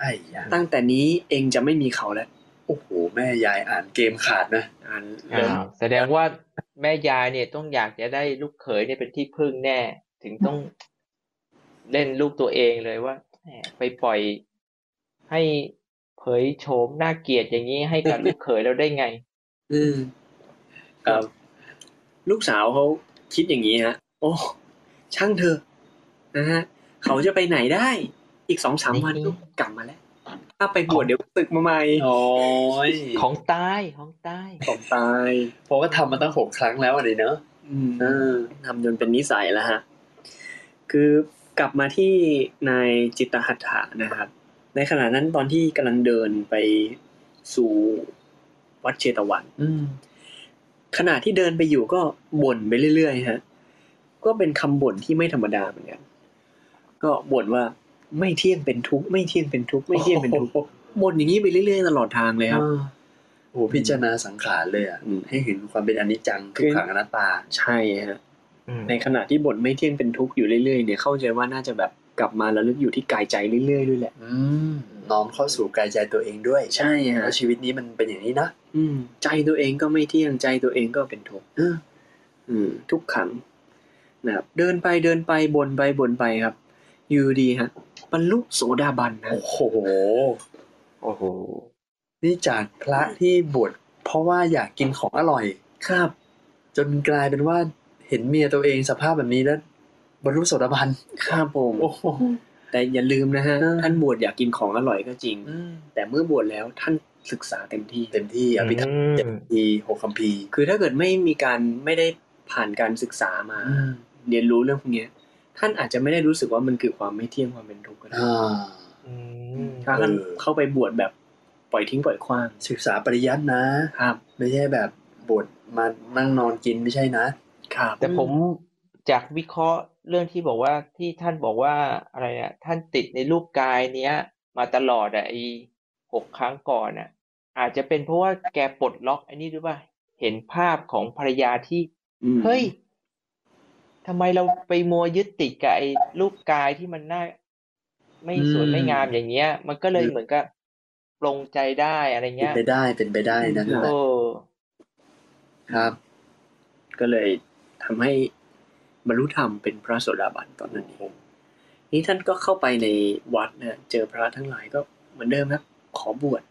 ไอ้ยาตั้งแต่นี้เองจะไม่มีเขาแล้วโอ้โหแม่ยายอ่านเกมขาดนะอ่านอ้าวแสดงว่าแม่ยายเนี่ยต้องอยากจะได้ลูกเขยเนี่ยเป็นที่พึ่งแน่ ถึงต้องเล่นลูกตัวเองเลยว่าแหมไปปล่อยให้เผยโฉมน่าเกลียดอย่างนี้ให้กับลูกเขยเราได้ไง อืมครับ ลูกสาวเขาคิดอย่างนี้ฮะ โอ้ช่างเถอะนะฮะเขาจะไปไหนได้ อีกสองสามวันก็กลับมาแล้วถ้าไปบวชเดี๋ยวตึกมาใหม่โอ้ยของตายของตายของตายเพราะว่าทำมาตั้งหกครั้งแล้วอันนี้เนอะอืมเออทำจนเป็นนิสัยแล้วฮะ คือกลับมาที่นายจิตตหัตถะนะครับ ในขณะนั้นตอนที่กำลังเดินไปสู่วัดเชตวันอืม ขณะที่เดินไปอยู่ก็บ่นไปเรื่อยๆฮะก็เป็นคำบ่นที่ไม่ธรรมดาเหมือนกันก็บ่นว่าไม่เที่ยงเป็นทุกข์ไม่เที่ยงเป็นทุกข์ไม่เที่ยงเป็นทุกข์บ่นอย่างนี้ไปเรื่อยๆตลอดทางเลยครับอ่าโอ้โหพิจารณาสังขารเลยอะอืมให้เห็นความเป็นอนิจจังทุกขังอนัตตาใช่ฮะอืมในขณะที่บ่นไม่เที่ยงเป็นทุกข์อยู่เรื่อยๆเนี่ยเข้าใจว่าน่าจะแบบกลับมาระลึกอยู่ที่กายใจเรื่อยๆด้วยแหละอืม น้อมเข้าสู่กายใจตัวเองด้วย ใช่ฮะแล้วชีวิตนี้มันเป็นอย่างนี้นะอืม ใจตัวเองก็ไม่เที่ยงใจตัวเองก็เป็นทุกข์เอออืม ทุกขังนะครับเดินไปเดินไปบ่นไปบ่นไปครับ อยู่ดีฮะบรรลุโสดาบันนะโอ้โหโอ้โหนี่จากพระที่บวชเพราะว่าอยากกินของอร่อย ครับ จนกลายเป็นว่าเห็นเมียตัวเองสภาพแบบนี้แล้วบรรลุโสดาบันครับผมโอ้โห แต่อย่าลืมนะฮะเออท่านบวชอยากกินของอร่อยก็จริง แต่เมื่อบวชแล้วท่านศึกษาเต็มที่ เต็มที่อภิธรรมอืมเจ็ดปีหกคำพีร์คือถ้าเกิดไม่มีการไม่ได้ผ่านการศึกษามา เรียนรู้เรื่องพวกเนี้ยท่านอาจจะไม่ได้รู้สึกว่ามันคือความไม่เที่ยงความเป็นทุกข์ก็ได้อ่าอืมถ้าท่านเออเข้าไปบวชแบบปล่อยทิ้งปล่อยขว้าง ศึกษาปริยัตินะครับ ไม่ใช่แบบบวชมานั่งนอนกินไม่ใช่นะครับ แต่ผมจากวิเคราะห์ เรื่องที่บอกว่าที่ท่านบอกว่าอะไรนะท่านติดในรูปกายเนี้ย มาตลอดอะไอหกครั้งก่อนอะอาจจะเป็นเพราะว่าแกปลดล็อกไอ้นี่หรือเปล่าเห็นภาพของภรรยาที่อืมเฮ้ยทำไมเราไปมัวยึดติดกับไอ้รูปกายที่มันน่าไม่สวยอืมไม่งามอย่างเงี้ย มันก็เลยเหมือนกับปลงใจได้อะไรเป็นเงี้ยไปได้เป็นไปได้นั่นแหโอ้ละครับ ก็เลยทำให้ บรรลุธรรมเป็นพระโสดาบันตอนนั้นเองนี่ท่านก็เข้าไปในวัดนะเจอพระทั้งหลายก็เหมือนเดิมครับ ขอบวช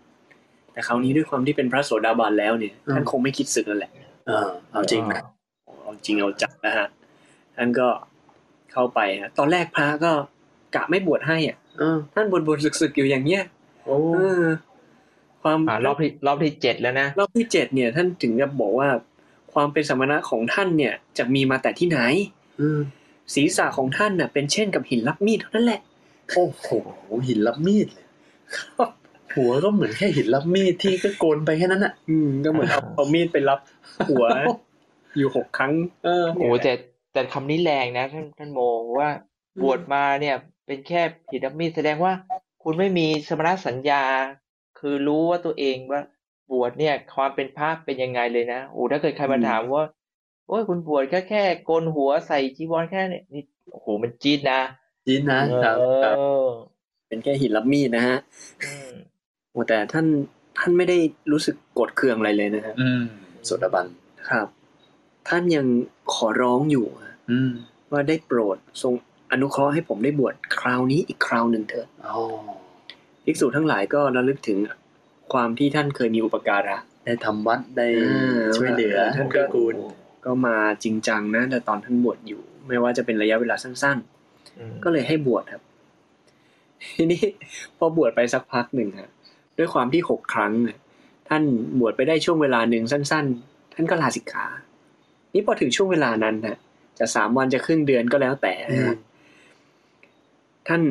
แต่คราวนี้ด้วยความที่เป็นพระโสดาบันแล้วเนี่ยอืมท่านคงไม่คิดสึกแล้วแหละเออเอาจริงนะเอาจริงเอาจังนะฮะท่านก็เข้าไปฮะตอนแรกพระก็กะไม่บวชให้อะเออท่านบวชบวชศึกๆอยู่อย่างเงี้ยโอ้เออความอ่ารอบที่รอบที่เจ็ดแล้วนะรอบที่เจ็ดเนี่ย ท่านถึงจะบอกว่าความเป็นสมณะของท่านเนี่ย จะมีมาแต่ที่ไหนอืม ศีรษะของท่านน่ะเป็นเช่นกับหินรับมีดเท่านั้นแหละ โอ้โห หินรับมีดเลยหัวก็เหมือนแค่หินรับมีดที่ก็โกนไปแค่นั้นอะ อืม ก็เหมือนเอาเอามีดไปรับ หัว อยู่หกครั้ง เออโอ้แต่แต่คำนี้แรงนะท่านท่านโมว่าบวชมาเนี่ย เป็นแค่ผิดมีดแสดงว่า คุณไม่มีสมณสัญญา คือรู้ว่าตัวเองว่าบวชเนี่ย ความเป็นพระเป็นยังไงเลยนะโอ้ถ้าเกิดใครมาอืมถามว่า โอ้ยคุณบวชแค่แค่โกนหัวใส่จีวรแค่นี้นี่โอ้โหมันจี๊ดนะจีนนะครับเอครับอเป็นแค่หินรับมีดนะฮะอืมโอ้แต่ท่านท่านไม่ได้รู้สึกโกรธเคืองอะไรเลยนะฮะอืมโสดาบันครับ ท่านยังขอร้องอยู่อะอืมว่าได้โปรดทรงอนุเคราะห์ให้ผมได้บวชคราวนี้อีกคราวหนึ่งเถิดอ๋อภิกษุทั้งหลายก็ระลึกถึงความที่ท่านเคยมีอุปการะ ได้ทำวัดได้อ่าช่วยเหลือท่านเกื้อกูล ก็มาจริงจังนะแต่ตอนท่านบวชอยู่ ไม่ว่าจะเป็นระยะเวลาสั้นอืมๆก็เลยให้บวชครับ ทีนี้พอบวชไปสักพักหนึ่งฮะด้วยความที่หกครั้งเนี่ยท่านบวชไปได้ช่วงเวลาหนึ่งสั้น ๆ ท่านก็ลาสิกขา นี่พอถึงช่วงเวลานั้นนะจะสามวันจะครึ่งเดือนก็แล้วแต่นะฮะท่าน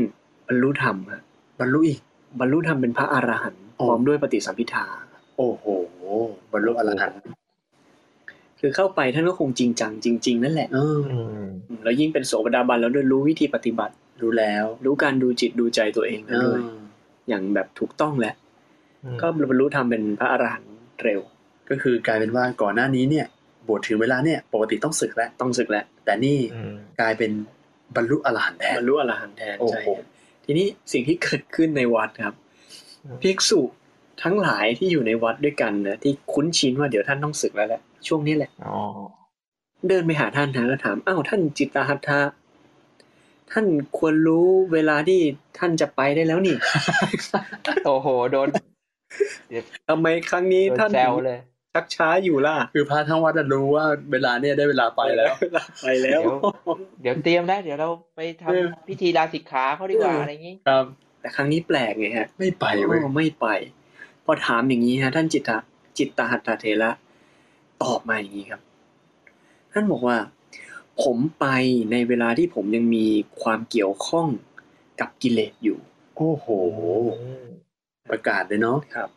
บรรลุธรรมฮะบรรลุอีกบรรลุธรรมเป็นพระอรหันต์พโอ้ร้อมด้วยปฏิสัมพิทา โอ้โห บรรลุอรหันต์ คือเข้าไปท่านก็คงจริงจังจริง ๆ นั่นแหละเอออืมแล้วยิ่งเป็นโสดาบันแล้วด้วยรู้วิธีปฏิบัติรู้แล้ว รู้การดูจิตดูใจตัวเองเอแล้วด้วยออย่างแบบถูกต้องแหละอืมก็บรรลุธรรมเป็นพระอรหันต์เร็ว ก็คือกลายเป็นว่าก่อนหน้านี้เนี่ยบวชถึงเวลาเนี่ยปกติต้องศึกแล้วต้องศึกแล้วแต่นี่อืมกลายเป็นบรรลุอรหันต์แทนบรรลุอรหันต์แทนโอ้โหใช่ครับทีนี้สิ่งที่เกิดขึ้นในวัดครับภิกษุ ทั้งหลายที่อยู่ในวัดด้วยกันนะที่คุ้นชินว่าเดี๋ยวท่านต้องศึกแล้วแหละช่วงนี้แหละอ๋อเดินไปหาท่านนะแล้วถามอ้าวท่านจิตตหัตถะท่านควรรู้เวลาที่ท่านจะไปได้แล้วนี่โอ้โหโดนทำไมครั้งนี้โดนท่านแซถึวงเลยชักช้าอยู่ล่ะ คือพระทั้งวัดอะรู้ว่าเวลาเนี่ยได้เวลาไปแล้วไปแล้ว เดี๋ยวเดี๋ยวเตรียมได้เดี๋ยวเราไปทำเออพิธีลาสิกขาเขาดีกว่าเออออะไรอย่างงี้ครับ แต่ครั้งนี้แปลกไงฮะ ไม่ไปเว้ยอ๋อไม่ไป พอถามอย่างนี้ฮะท่านจิตตะจิตตหัตถเถระตอบมาอย่างนี้ครับ ท่านบอกว่า ผมไปในเวลาที่ผมยังมีความเกี่ยวข้องกับกิเลสอยู่ โอ้โหอืมประกาศเลยเนาะครับ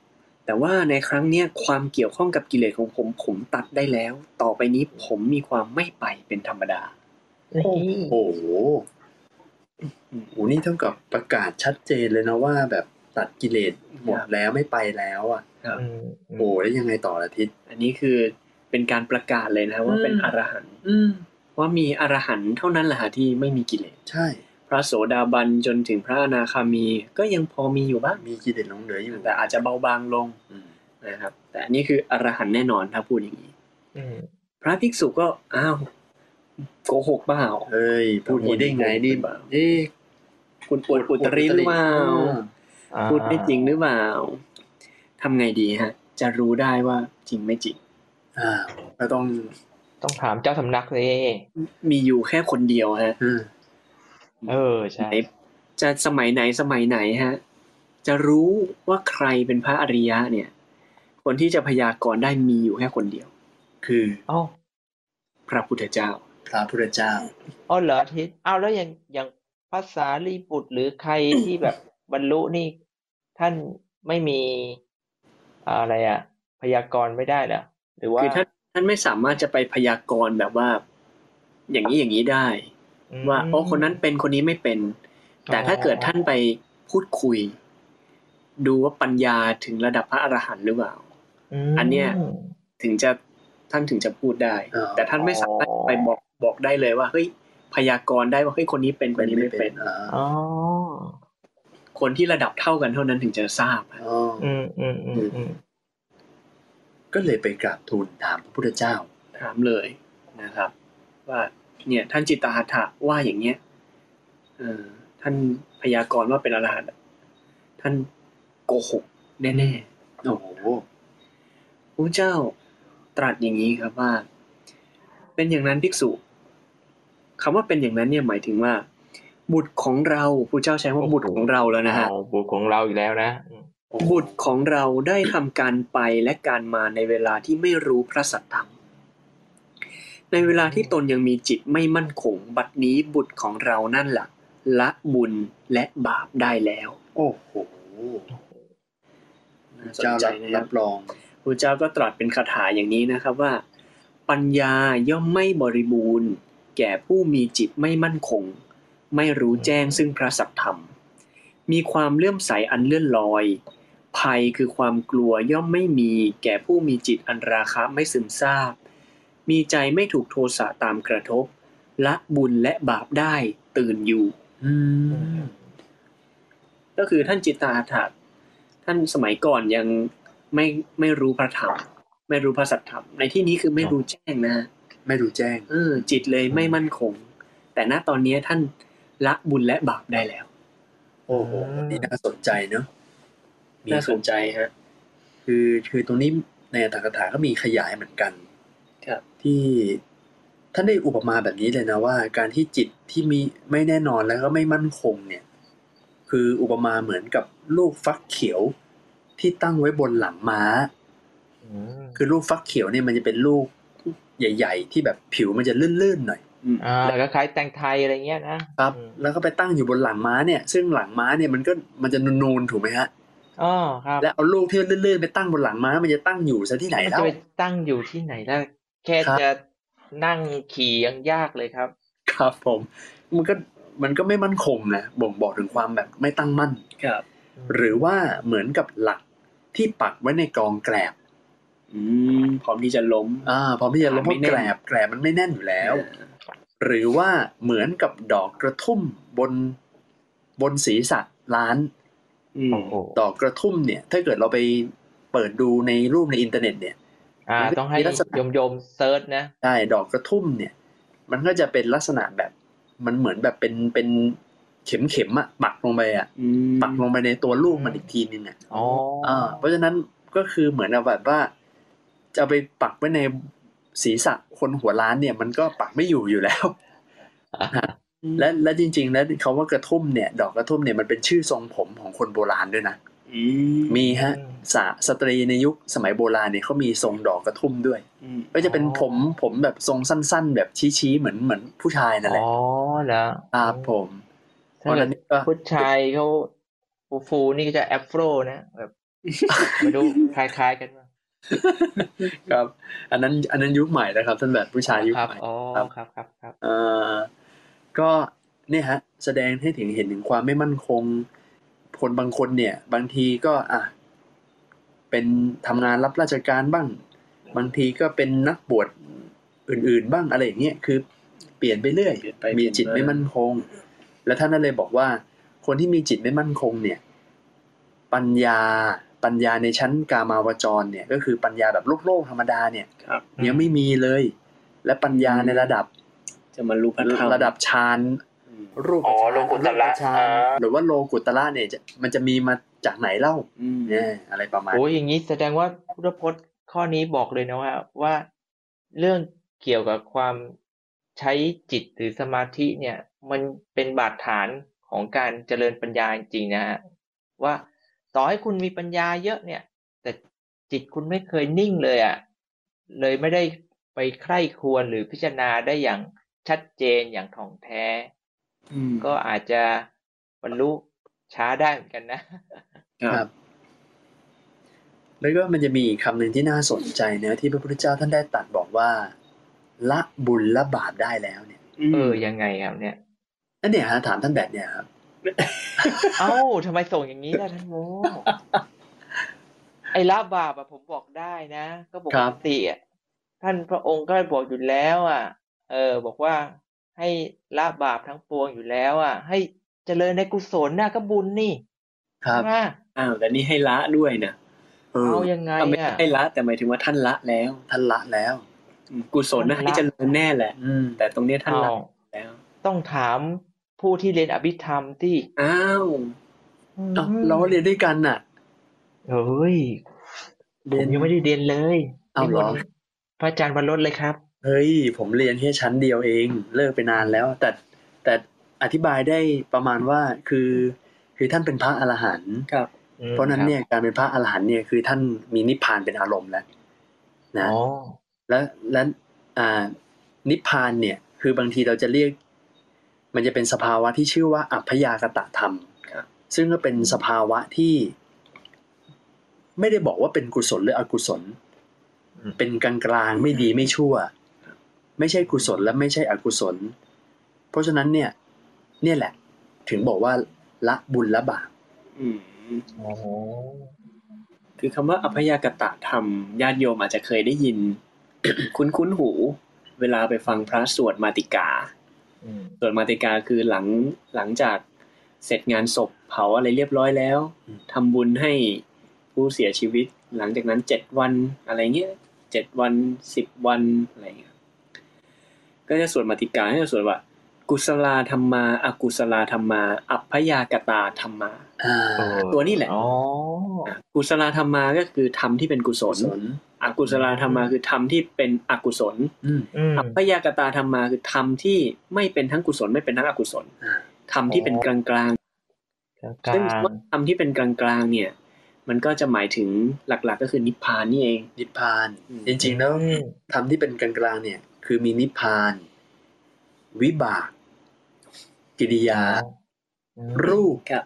แต่ว่าในครั้งเนี้ยความเกี่ยวข้องกับกิเลสของผม ผมตัดได้แล้ว ต่อไปนี้ผมมีความไม่ไปเป็นธรรมดา โอ้โหโอ้นี่เท่ากับประกาศชัดเจนเลยนะว่าแบบ ตัดกิเลสหมดแล้วไม่ไปแล้วอะครับอืมโอ้แล้วยังไงต่อละทิศอันนี้คือเป็นการประกาศเลยนะว่าเป็นอืมอรหันต์อืมว่ามีอรหันต์เท่านั้นแหละฮะที่ไม่มีกิเลสใช่ พระโสดาบันจนถึงพระอนาคามี ก็ยังพอมีอยู่บ้างมีกิเลสหลงเหลืออยู่แต่อาจจะเบาบางลงอืมนะครับ แต่อันนี้คืออรหันต์แน่นอนถ้าพูดอย่างนี้อืมพระภิกษุก็อ้าวโกหกเปล่าเอ้ยพูดอย่างนี้ได้ไงนี่เอ๊ะคุณปวดอุตริหรือเปล่าอ่า พูดไม่จริงหรือเปล่าทำไงดีฮะ จะรู้ได้ว่าจริงไม่จริง อ่าก็ต้องต้องถามเจ้าสำนักเลยมีอยู่แค่คนเดียวฮะอืมเออใช่ไหนจะสมัยไหนสมัยไหนฮะ จะรู้ว่าใครเป็นพระอริยะเนี่ย คนที่จะพยากรณ์ได้มีอยู่แค่คนเดียว คือเอ้าพระพุทธเจ้า พระพุทธเจ้าอ๋อเหรอทิศอ้าวแล้วอย่างอย่างภาษาลีบุตรหรือใครที่แบบ บรรลุนี่ท่านไม่มีอะไรอะพยากรณ์ไม่ได้เหรอหรือว่าคือท่านท่านไม่สามารถจะไปพยากรณ์แบบว่า อย่างนี้อย่างนี้ได้มว่าโอ้คนนั้นเป็นคนนี้ไม่เป็น แต่ถ้าเกิดท่านไปพูดคุย ดูว่าปัญญาถึงระดับพระอรหันต์หรือเปล่ามอันเนี้ยถึงจะท่านถึงจะพูดได้อ๋อแต่ท่านไม่สามารถไปบอกบอกได้เลยว่าเฮ้ยพยากรณ์ได้ว่าเฮ้ยคนนี้เป็นคนนี้ไม่เป็นอ่าอ๋อ คนที่ระดับเท่ากันเท่านั้นถึงจะทราบอ๋ออืมอืมอืมอืมก็เลยไปกราบทูลถามพระพุทธเจ้า ถามเลยนะครับ ว่าเนี่ย ท่านจิตตหัตถะว่าอย่างเงี้ยเออท่านพยากรณ์ว่าเป็นอรหันต์ท่านโกหกแน่โอ้โหๆพระเจ้าตรัสอย่างนี้ครับว่า เป็นอย่างนั้นภิกษุคำว่าเป็นอย่างนั้นเนี่ยหมายถึงว่า บุตรของเราพระเจ้าใช้ว่าบุตรของเราแล้วนะฮะเอาบุตรของเราอีกแล้วนะอืมบุตรของเราได้ทำการไปและการมาในเวลาที่ไม่รู้พระสัตธรรม ในเวลาที่ตนยังมีจิตไม่มั่นคง บัดนี้บุตรของเรานั่นแหละละบุญและบาปได้แล้ว โอ้โหน่าสนเจ้าใจรับนะครัรับบรองพระเจ้าก็ตรัสเป็นคาถาอย่างนี้นะครับว่า ปัญญาย่อมไม่บริบูรณ์ แก่ผู้มีจิตไม่มั่นคง ไม่รู้แจ้งซึ่งพระสัตธรรม มีความเลื่อมใสอันเลื่อนลอย ภัยคือความกลัวย่อมไม่มีแก่ผู้มีจิตอันราคะไม่ซึมซาบ มีใจไม่ถูกโทสะตามกระทบ ละบุญและบาปได้ตื่นอยู่อืมก็คือท่านจิตตาถาท่านสมัยก่อนยังไม่ไม่รู้พระธรรมไม่รู้พระสัทธรรม ในที่นี้คือไม่รู้แจ้งนะ ไม่รู้แจ้ง เออ จิตเลยไม่มั่นคง แต่ณตอนนี้ท่าน ละบุญและบาปได้แล้ว โอ้โหนี่น่าสนใจเนาะมีน่าสนใจฮะ คือคือตรงนี้ในอัตถกถาก็มีขยายเหมือนกัน ครับ ที่ท่านได้อุปมาแบบนี้เลยนะว่า การที่จิตที่มีไม่แน่นอนแล้วก็ไม่มั่นคงเนี่ย คืออุปมาเหมือนกับลูกฟักเขียวที่ตั้งไว้บนหลังม้าอืมคือลูกฟักเขียวเนี่ยมันจะเป็นลูกใหญ่ ๆ ที่แบบผิวมันจะลื่นๆหน่อยอืมอ่า แล้วก็คล้ายแตงไทยอะไรเงี้ยนะครับอืมแล้วก็ไปตั้งอยู่บนหลังม้าเนี่ย ซึ่งหลังม้าเนี่ยมันก็มันจะนูนๆถูกไหมฮะอ๋อครับและเอาลูกที่ลื่นๆไปตั้งบนหลังม้า มันจะตั้งอยู่ซะที่ไหนมันแล้จะวไปตั้งอยู่ที่ไหนแล้วแค่ครับจะนั่งขี่ยังยากเลยครับ ครับผม มันก็มันก็ไม่มั่นคงนะบ่งบอกถึงความแบบไม่ตั้งมั่นครับ หรือว่าเหมือนกับหลักที่ปักไว้ในกองแกลบอืมพร้อมที่จะล้ม อ่า พร้อมที่จะล้มเพราะไม่แน่นแกลบแกลบมันไม่แน่นอยู่แล้ว หรือว่าเหมือนกับดอกกระทุ่มบนบนศีรษะล้านอืมโอ้โหดอกกระทุ่มเนี่ย ถ้าเกิดเราไปเปิดดูในรูปในอินเทอร์เน็ต เนี่ยอ่าต้องให้มีลักษณะโยมโยมๆ search นะใช่ดอกกระทุ่มเนี่ย มันก็จะเป็นลักษณะแบบมันเหมือนแบบเป็นเป็นเข็มเข็มๆอะปักลงไปอะอืมปักลงไปในตัวลูกมันอีกทีนึงอะอ๋ออ่าเพราะฉะนั้นก็คือเหมือนกับแบบว่าจะเอาไปปักไว้ใน ศีรษะคนหัวล้านเนี่ยมันก็ปักไม่อยู่อยู่แล้วและและจริง ๆ แล้วคาว่ากระทุ่มเนี่ย ดอกกระทุ่มเนี่ยมันเป็นชื่อทรงผมของคนโบราณด้วยนะอืมมีฮะสาสตรีในยุคสมัยโบราณเนี่ยเขามีทรงดอกกระทุ่มด้วยอืมก็จะเป็นผมผมแบบทรงสั้น ๆ แบบชี้ๆเหมือนเหมือนผู้ชายนั่นแหละอ๋อเหรอครับผมเพถ้าราะฉะเกินั้ดนก็ผู้ชายเขาฟูฟูๆนี่ก็จะแอฟโฟรนะแบบมาดูคล้ายๆกันว่า ครับ อันนั้น อันนั้นยุคใหม่นะครับ ท่านแบบผู้ชายยุคครับใหม่อ๋อครับครับครับครับเอ่อก็เนี่ยฮะ แสดงให้ถึงเห็นถึงความไม่มั่นคง คนบางคนเนี่ย บางทีก็อะเป็นทำงานรับราชการบ้าง บางทีก็เป็นนักบวชอื่น ๆ บ้างอะไรอย่างเงี้ยคือเปลี่ยนไปเรื่อยเปลี่ยนไปมีเปลี่ยนจิตไม่มามั่นคง แล้วท่านนั่นเลยบอกว่า คนที่มีจิตไม่มั่นคงเนี่ย ปัญญา ปัญญาในชั้นกามาวจรเนี่ย ก็คือปัญญาแบบโลกโลกธรรมดาเนี่ยครับยังไม่มีเลย และปัญญาในระดับ จะมารู้พระธรรมระดับฌานอืมรูปอ๋อโลกุตระฌานอ่าหรือว่าโลกุตระเนี่ยจะมันจะมีมาจากไหนเล่าอืมเนี่ยอะไรประมาณโอ้ยอย่างนี้แสดงว่าพุทธพจน์ข้อนี้บอกเลยนะว่าว่าเรื่องเกี่ยวกับความใช้จิตหรือสมาธิเนี่ย มันเป็นบาดฐานของการเจริญปัญญาจริงๆนะฮะว่า ต่อให้คุณมีปัญญาเยอะเนี่ย แต่จิตคุณไม่เคยนิ่งเลยอะ่ะเลยไม่ได้ไปใคร่ครวญหรือพิจารณาได้อย่างชัดเจนอย่างถ่องแท้อืมก็อาจจะบรรลุช้าได้เหมือนกันนะ ครับ แล้วก็มันจะมีอีกคำหนึ่งที่น่าสนใจเนะที่พระพุทธเจ้าท่านได้ตรัดบอกว่า ละบุญละบาปได้แล้วเนี่ย เออยังไงครับเนี่ยนั่นเนี่ยฮะถามท่านแบบเนี่ยครับ เอ้าทำไมส่งอย่างนี้ล่ะท่านโมไอ้ละบาปอะผมบอกได้นะ ก็ปครักบติอะท่านพระองค์ก็บอกอยู่แล้วอะ เออ บอกว่าให้ละบาปทั้งปวงอยู่แล้วอะ ให้เจริญในกุศลน่ะก็บุญนี่ ครับใช่ไหมอ้าวแต่นี่ให้ละด้วยนะเออเอายังไงเอาไม่อะให้ละ แต่หมายถึงว่าท่านละแล้ว ท่านละแล้วอืมกุศลนะท่านละให้เจริญแน่แหละ อืมแต่ตรงเนี้ยท่านละเอาแล้ว ต้องถาม ผู้ที่เรียนอภิธรรมที่ อ้าวเอ้าเราก็เรียนด้วยกันน่ะเฮ้ยผเรียมนยังไม่ได้เรียนเลยอ้าวเหรอนิมนต์พระอาจารย์วันลดเลยครับ เฮ้ย ผมเรียนแค่ชั้นเดียวเอง เลิกไปนานแล้ว แต่แต่อธิบายได้ประมาณว่าคือ คือท่านเป็นพระอรหันต์ครับ เพราะฉะนั้นเนี่ยการเป็นพระอรหันต์เนี่ยคือท่านมีนิพพานเป็นอารมณ์แล้วนะอ๋อและและอ่านิพพานเนี่ย คือบางทีเราจะเรียก มันจะเป็นสภาวะที่ชื่อว่าอัพพยากตะธรรมครับซึ่งก็เป็นสภาวะที่ ไม่ได้บอกว่าเป็นกุศลหรืออกุศลอืมเป็นกลางกลางๆไม่ดีไม่ชั่ว ไม่ใช่กุศลและไม่ใช่อกุศล เพราะฉะนั้นเนี่ย เนี่ยแหละ ถึงบอกว่าละบุญละบาปอืมโอ้โหคือคำว่าอภยากตะธรรมญาติโยมอาจจะเคยได้ยิน คุ้นคุ้นๆหู เวลาไปฟังพระสวดมาติกาอืม สวดมาติกาคือหลังหลังจากเสร็จงานศพเผาอะไรเรียบร้อยแล้วอืมทำบุญให้ผู้เสียชีวิต หลังจากนั้นเจ็ดวันอะไรเงี้ยเจ็ดวันสิบวันอะไรเงี้ยก็จะสวดมาติกาให้สวดว่า กุศลาธรรมาอากุศลาธรรมา อัพพยากตาธรรมาอ่าเออตัวนี้แหละอ๋ออะกุศลธรรมาก็คือธรรมที่เป็นกุศกุลศล อกุศลธรรมาคือธรรมที่เป็นอกุศลอืมอืมอัพยากตาธรรมาคือธรรมที่ไม่เป็นทั้งกุศลไม่เป็นทั้งอกุศลอ่าธรรมที่เป็นกลางกลางกลางๆซึ่งว่าธรรมที่เป็นกลางกลางๆเนี่ย มันก็จะหมายถึงหลักๆ ก็คือนิพพานนี่เอง นิพพานอืมจริงๆแล้วอืมธรรมที่เป็นกลางๆเนี่ย คือมีนิพพาน วิบาก กิริยาอืมรูปครับ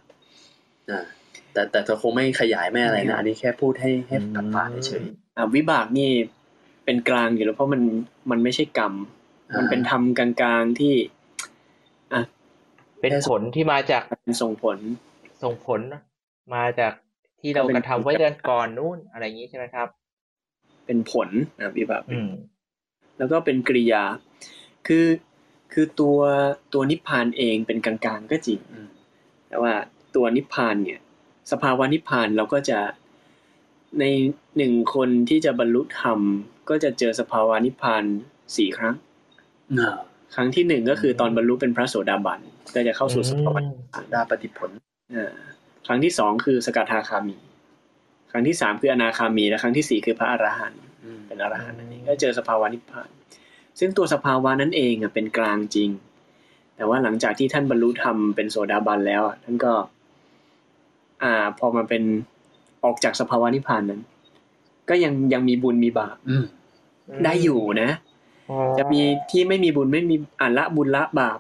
อ่าแต่แต่เธอคงไม่ขยายไม่อะไรนะอันนี้แค่พูดให้ให้ผ่านๆเฉยอะ วิบากนี่เป็นกลางอยู่แล้วเพราะมันมันไม่ใช่กรรมอ่ามัมันเป็นธรรมกลางๆที่อะเป็นผลที่มาจากมันส่งผล ส่งผลมาจากที่เราก็เป็นกระทำไว้เดือนก่อนนู้นอะไรอย่างนี้ใช่ไหมครับ เป็นผลอะวิบากอืมแล้วก็เป็นกริยา คือคือตัวตัวนิพพานเองเป็นกลางๆก็จริงๆอืมแต่ว่าตัวนิพพานเนี่ย สภาวะนิพพานเราก็จะ ในหนึ่งคนที่จะบรรลุธรรม ก็จะเจอสภาวะนิพพานสี่ครั้งอ่าครั้งที่หนึ่งก็คือตอนบรรลุเป็นพระโสดาบันก็จะเข้าสู่สภาวะนิพพานได้ปฏิผลอ่าครั้งที่สองคือสกทาคามี ครั้งที่สามคืออนาคามี และครั้งที่สี่คือพระอรหันต์อืมเป็นอรหันต์นั่นเองก็เจอสภาวะนิพพาน ซึ่งตัวสภาวะนั้นเองอะเป็นกลางจริง แต่ว่าหลังจากที่ท่านบรรลุธรรมเป็นโสดาบันแล้วอะท่านก็ อ่า พอมาเป็น ออกจากสภาวะนิพพานนั้น ก็ยังยังมีบุญมีบาปอืมได้อยู่นะอ๋อจะมีที่ไม่มีบุญไม่มีอ่าละบุญละบาป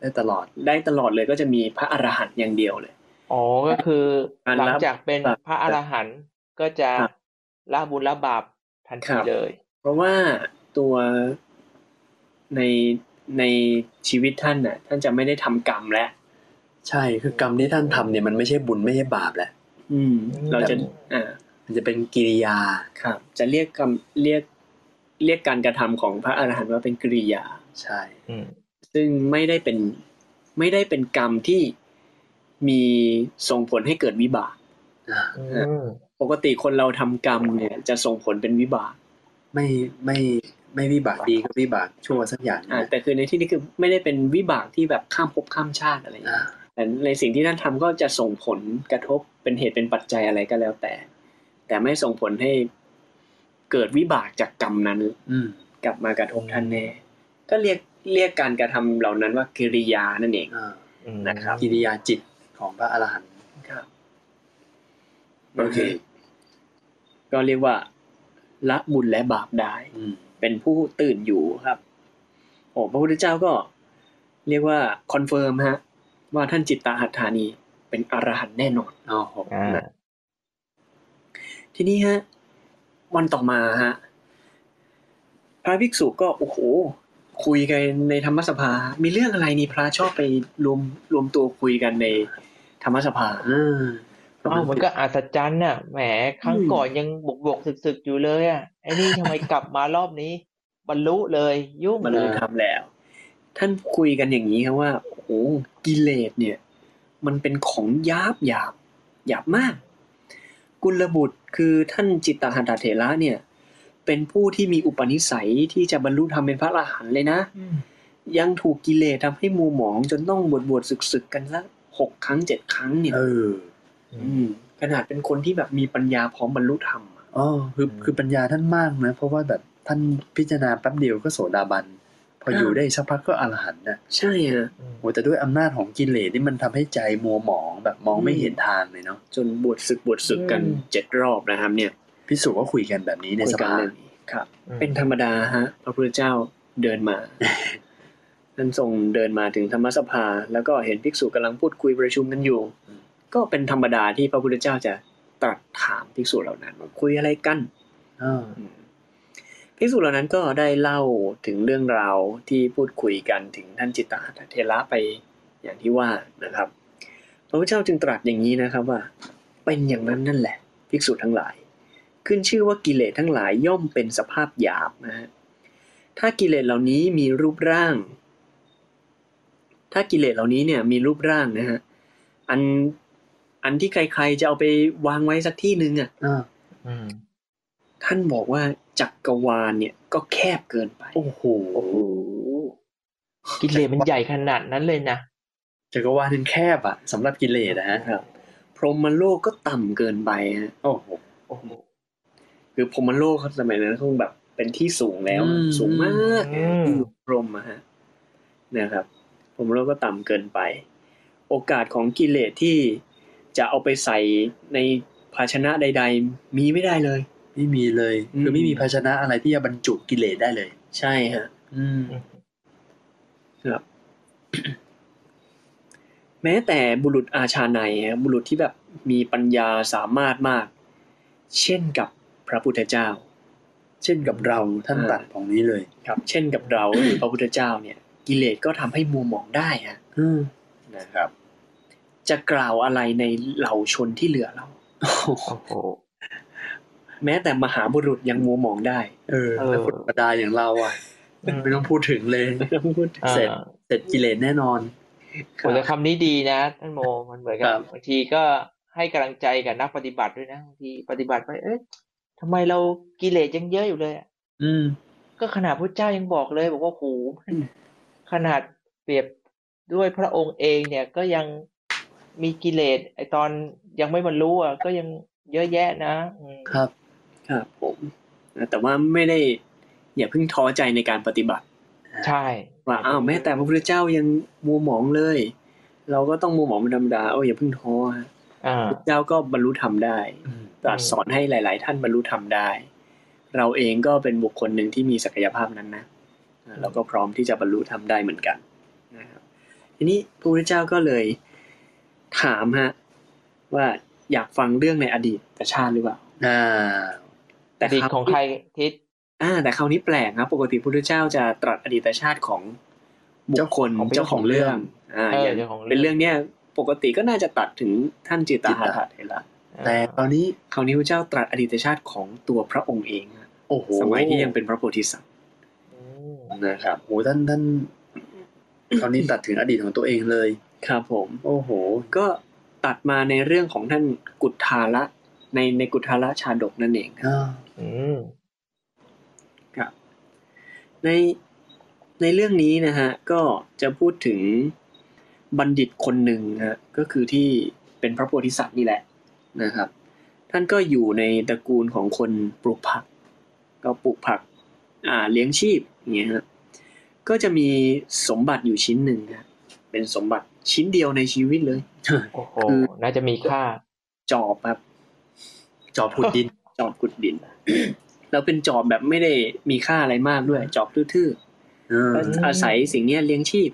ได้ตลอดได้ตลอดเลยก็จะมีพระอรหันต์อย่างเดียวเลยอ๋อก็คือการหลังรับจากเป็นบาปพระอรหันต์ก็จะครับละบุญละบาปทันครัทีบเลย เพราะว่าตัวในในชีวิตท่านน่ะ ท่านจะไม่ได้ทำกรรมแล้ว ใช่คือกรรมที่ท่านทำเนี่ยมันไม่ใช่บุญไม่ใช่บาปแหละ อืม เราจะอ่ามันจะเป็นกิริยาครับ จะเรียกกรรมเรียกเรียกการกระทำของพระอรหันต์ว่าเป็นกริยาใช่อืมซึ่งไม่ได้เป็นไม่ได้เป็นกรรมที่มีส่งผลให้เกิดวิบากอ่าอืมปกติคนเราทำกรรมเนี่ย จะส่งผลเป็นวิบาก ไม่ไม่ไม่วิบากดีก็วิบากชั่วสักอย่างอ่านะแต่คือในที่นี้คือไม่ได้เป็นวิบากที่แบบข้ามภพข้ามชาติอะไรอย่างอ่าเงี้ย แต่ในสิ่งที่ท่านทำก็จะส่งผลกระทบเป็นเหตุเป็นปัจจัยอะไรก็แล้วแต่ แต่ไม่ส่งผลให้เกิดวิบากจากกรรมนั้น อืมกลับมากระทบท่านแน่ก็เรียกเรียกการกระทำเหล่านั้นว่ากิริยานั่นเองอ่าอืมนะครับ กิริยาจิตของพระอรหันต์ครับโอเค ก็เรียกว่าละบุญและบาปได้อืมเป็นผู้ตื่นอยู่ครับ โอ้พระพุทธเจ้าก็ เรียกว่า confirm ฮะ ว่าท่านจิตตหัตถ์เนี่ยเป็นอรหันต์แน่นอนอ๋อโหอ่าทีนี้ฮะ วันต่อมาฮะ พระภิกษุก็โอ้โห คุยกันในธรรมสภา มีเรื่องอะไรนี่พระชอบไปรวมรวมตัวคุยกันในธรรมสภาอ่าอ้าวมันก็อัศจรรย์น่ะแหมครั้งอืมก่อนยังบวชบวชๆสึกๆอยู่เลยอะไอ้นี่ทำไมกลับมารอบนี้ บรรลุเลย ยุ่งบรรเลลุยธรรมแล้ว ท่านคุยกันอย่างนี้ครับว่าโอ้โห กิเลสเนี่ย มันเป็นของหยาบหยาบหยาบมาก กุลบุตรคือท่านจิตตหัตถเถระเนี่ย เป็นผู้ที่มีอุปนิสัยที่จะบรรลุธรรมเป็นพระอรหันต์เลยนะ ยังถูกกิเลสทำให้มัวหมองจนต้องบวชบวชศึกศึกๆกันสักหกครั้งเจ็ดครั้งเนี่ยเอออืมขนาดเป็นคนที่แบบมีปัญญาพร้อมบรรลุธรรมอะอ๋อคืออืมคือปัญญาท่านมากนะ เพราะว่าแบบท่านพิจารณาแป๊บเดียวก็โสดาบัน พออยู่ได้สักพักก็อรหันต์นะใช่ฮะโอ้แต่ด้วยอำนาจของกิเลสนี่มันทำให้ใจมัวหมองแบบมองไม่เห็นทางเลยเนาะจนบวชศึกบวชศึกกันอืมเจ็ดรอบนะครับ เนี่ยพิสุก็คุยกันแบบนี้ในคุสยกันภาเรื่องนี้ครับอืมเป็นธรรมดาฮะพระพุทธเจ้าเดินมาท่านทรงเดินมาถึงธรรมสภา แล้วก็เห็นภิกษุกำลังพูดคุยประชุมกันอยู่ ก็เป็นธรรมดาที่พระพุทธเจ้าจะตรัสถามภิกษุเหล่านั้นว่าคุยอะไรกันอ่า ภิกษุเหล่านั้นก็ได้เล่าถึงเรื่องราวที่พูดคุยกันถึงท่านจิตตหัตถเทระไปอย่างที่ว่านะครับ พระพุทธเจ้าจึงตรัสอย่างนี้นะครับว่า เป็นอย่างนั้นนั่นแหละ ภิกษุทั้งหลาย ขึ้นชื่อว่ากิเลสทั้งหลายย่อมเป็นสภาพหยาบนะฮะถ้ากิเลสเหล่านี้มีรูปร่าง ถ้ากิเลสเหล่านี้เนี่ยมีรูปร่างนะฮะอันอันที่ใครๆจะเอาไปวางไว้สักที่หนึ่งอะอ่าอืมท่านบอกว่า จักรวาลเนี่ยก็แคบเกินไปโอ้โหโอ้โหกิเลสมันใหญ่ขนาดนั้นเลยนะจักรวาลมันแคบอะสำหรับกิเลสนะฮะครับพรหมโลกก็ต่ำเกินไปฮะโอ้โหโอ้โหคือพรหมโลกเขาสมัยนั้นคงแบบเป็นที่สูงแล้วอืมสูงมากอืมที่อยู่พรหมอะฮะนะครับพรหมโลกก็ต่ำเกินไป โอกาสของกิเลสที่จะเอาไปใส่ในภาชนะใด ๆ มีไม่ได้เลย ไม่มีเลยอืมคือไม่มีภาชนะอะไรที่จะบรรจุกิเลสได้เลย ใช่ฮะ อืมครับแม้แต่บุรุษอาชาในฮะบุรุษที่แบบมีปัญญาสามารถมาก เช่นกับพระพุทธเจ้า เช่นกับเราท่านอ่าตัดของนี้เลย ครับ เช่นกับเราหรือพระพุทธเจ้าเนี่ย กิเลสก็ทำให้มัวหมองได้ฮะอืมนะครับ จะกล่าวอะไรในเหล่าชนที่เหลือเราโอ้โหโอ้โห แม้แต่มหาบุรุษยังมัวหมองได้ เออเออแล้วคนธรรมดาอย่างเราอะอืมไม่ต้องพูดถึงเลยไม่ต้องพูดอ่าเสร็จเสร็จกิเลสแน่นอนคโอ้รับแต่คำนี้ดีนะท่านโมมันเหมือนกัครับบบางทีก็ให้กำลังใจกับนักปฏิบัติด้วยนะบางทีปฏิบัติไป เอ๊ะทำไมเรากิเลสยังเยอะอยู่เลยอะอืม ก็ขนาดพระเจ้ายังบอกเลย บอกว่าโหมันขนาดเปรียบด้วยพระองค์เองเนี่ยก็ยังมีกิเลสไอตอนยังไม่บรรลุอะก็ยังเยอะแยะนะอืมครับ ครับผมนะแต่ว่าไม่ได้อย่าเพิ่งท้อใจในการปฏิบัติ ใช่ ว่าอ้าวแม้แต่พระพุทธเจ้ายังมัวหมองเลย เราก็ต้องมัวหมองเป็นธรรมดาเอออย่าเพิ่งท้อฮะอ่าพระพุทธเจ้าก็บรรลุธรรมได้อืมตรัสสอนให้หลาย ๆ ท่านบรรลุธรรมได้ เราเองก็เป็นบุคคลหนึ่งที่มีศักยภาพนั้นนะอ่าเราก็พร้อมที่จะบรรลุธรรมได้เหมือนกันนะครับทีนี้พระพุทธเจ้าก็เลยถามฮะว่าอยากฟังเรื่องในอดีตชาติหรือเปล่าอ่า อดีตของใครทิศอ่า แต่คราวนี้แปลกครับ ปกติพระพุทธเจ้าจะตรัสอดีตชาติของบุคคลของเจ้าของเรื่อง อ่าเอออย่างเจ้าของเรื่องเป็นเรื่องเนี้ยปกติก็น่าจะตัดถึงท่านจิตตหัตถะเถระแต่ตอนนี้คราวนี้พระเจ้าตรัสอดีตชาติของตัวพระองค์เองฮะโอ้โหสมัยที่ยังเป็นพระโพธิสัตว์อืมนะครับโอ้โหท่านท่านคราวนี้ตัดถึงอดีตของตัวเองเลย ครับผม โอ้โห ก็ตัดมาในเรื่องของท่านกุฏทาละ ในในกุฏทาละชาดกนั่นเองครับอ่าอืมครับในในเรื่องนี้นะฮะก็จะพูดถึงบัณฑิตคนหนึ่งฮะก็คือที่เป็นพระโพธิสัตว์นี่แหละนะครับ ท่านก็อยู่ในตระกูลของคนปลูกผัก ก็ปลูกผักอ่าเลี้ยงชีพอย่างเงี้ยฮะก็จะมีสมบัติอยู่ชิ้นหนึ่งฮะเป็นสมบัติชิ้นเดียวในชีวิตเลยโอ้โหคือน่าจะมีค่าจอบครับ จอบขุดดิน จอบขุดดิน แล้วเป็นจอบแบบไม่ได้มีค่าอะไรมากด้วย จอบทื่อเออๆแล้วอาศัยสิ่งเนี้ยเลี้ยงชีพ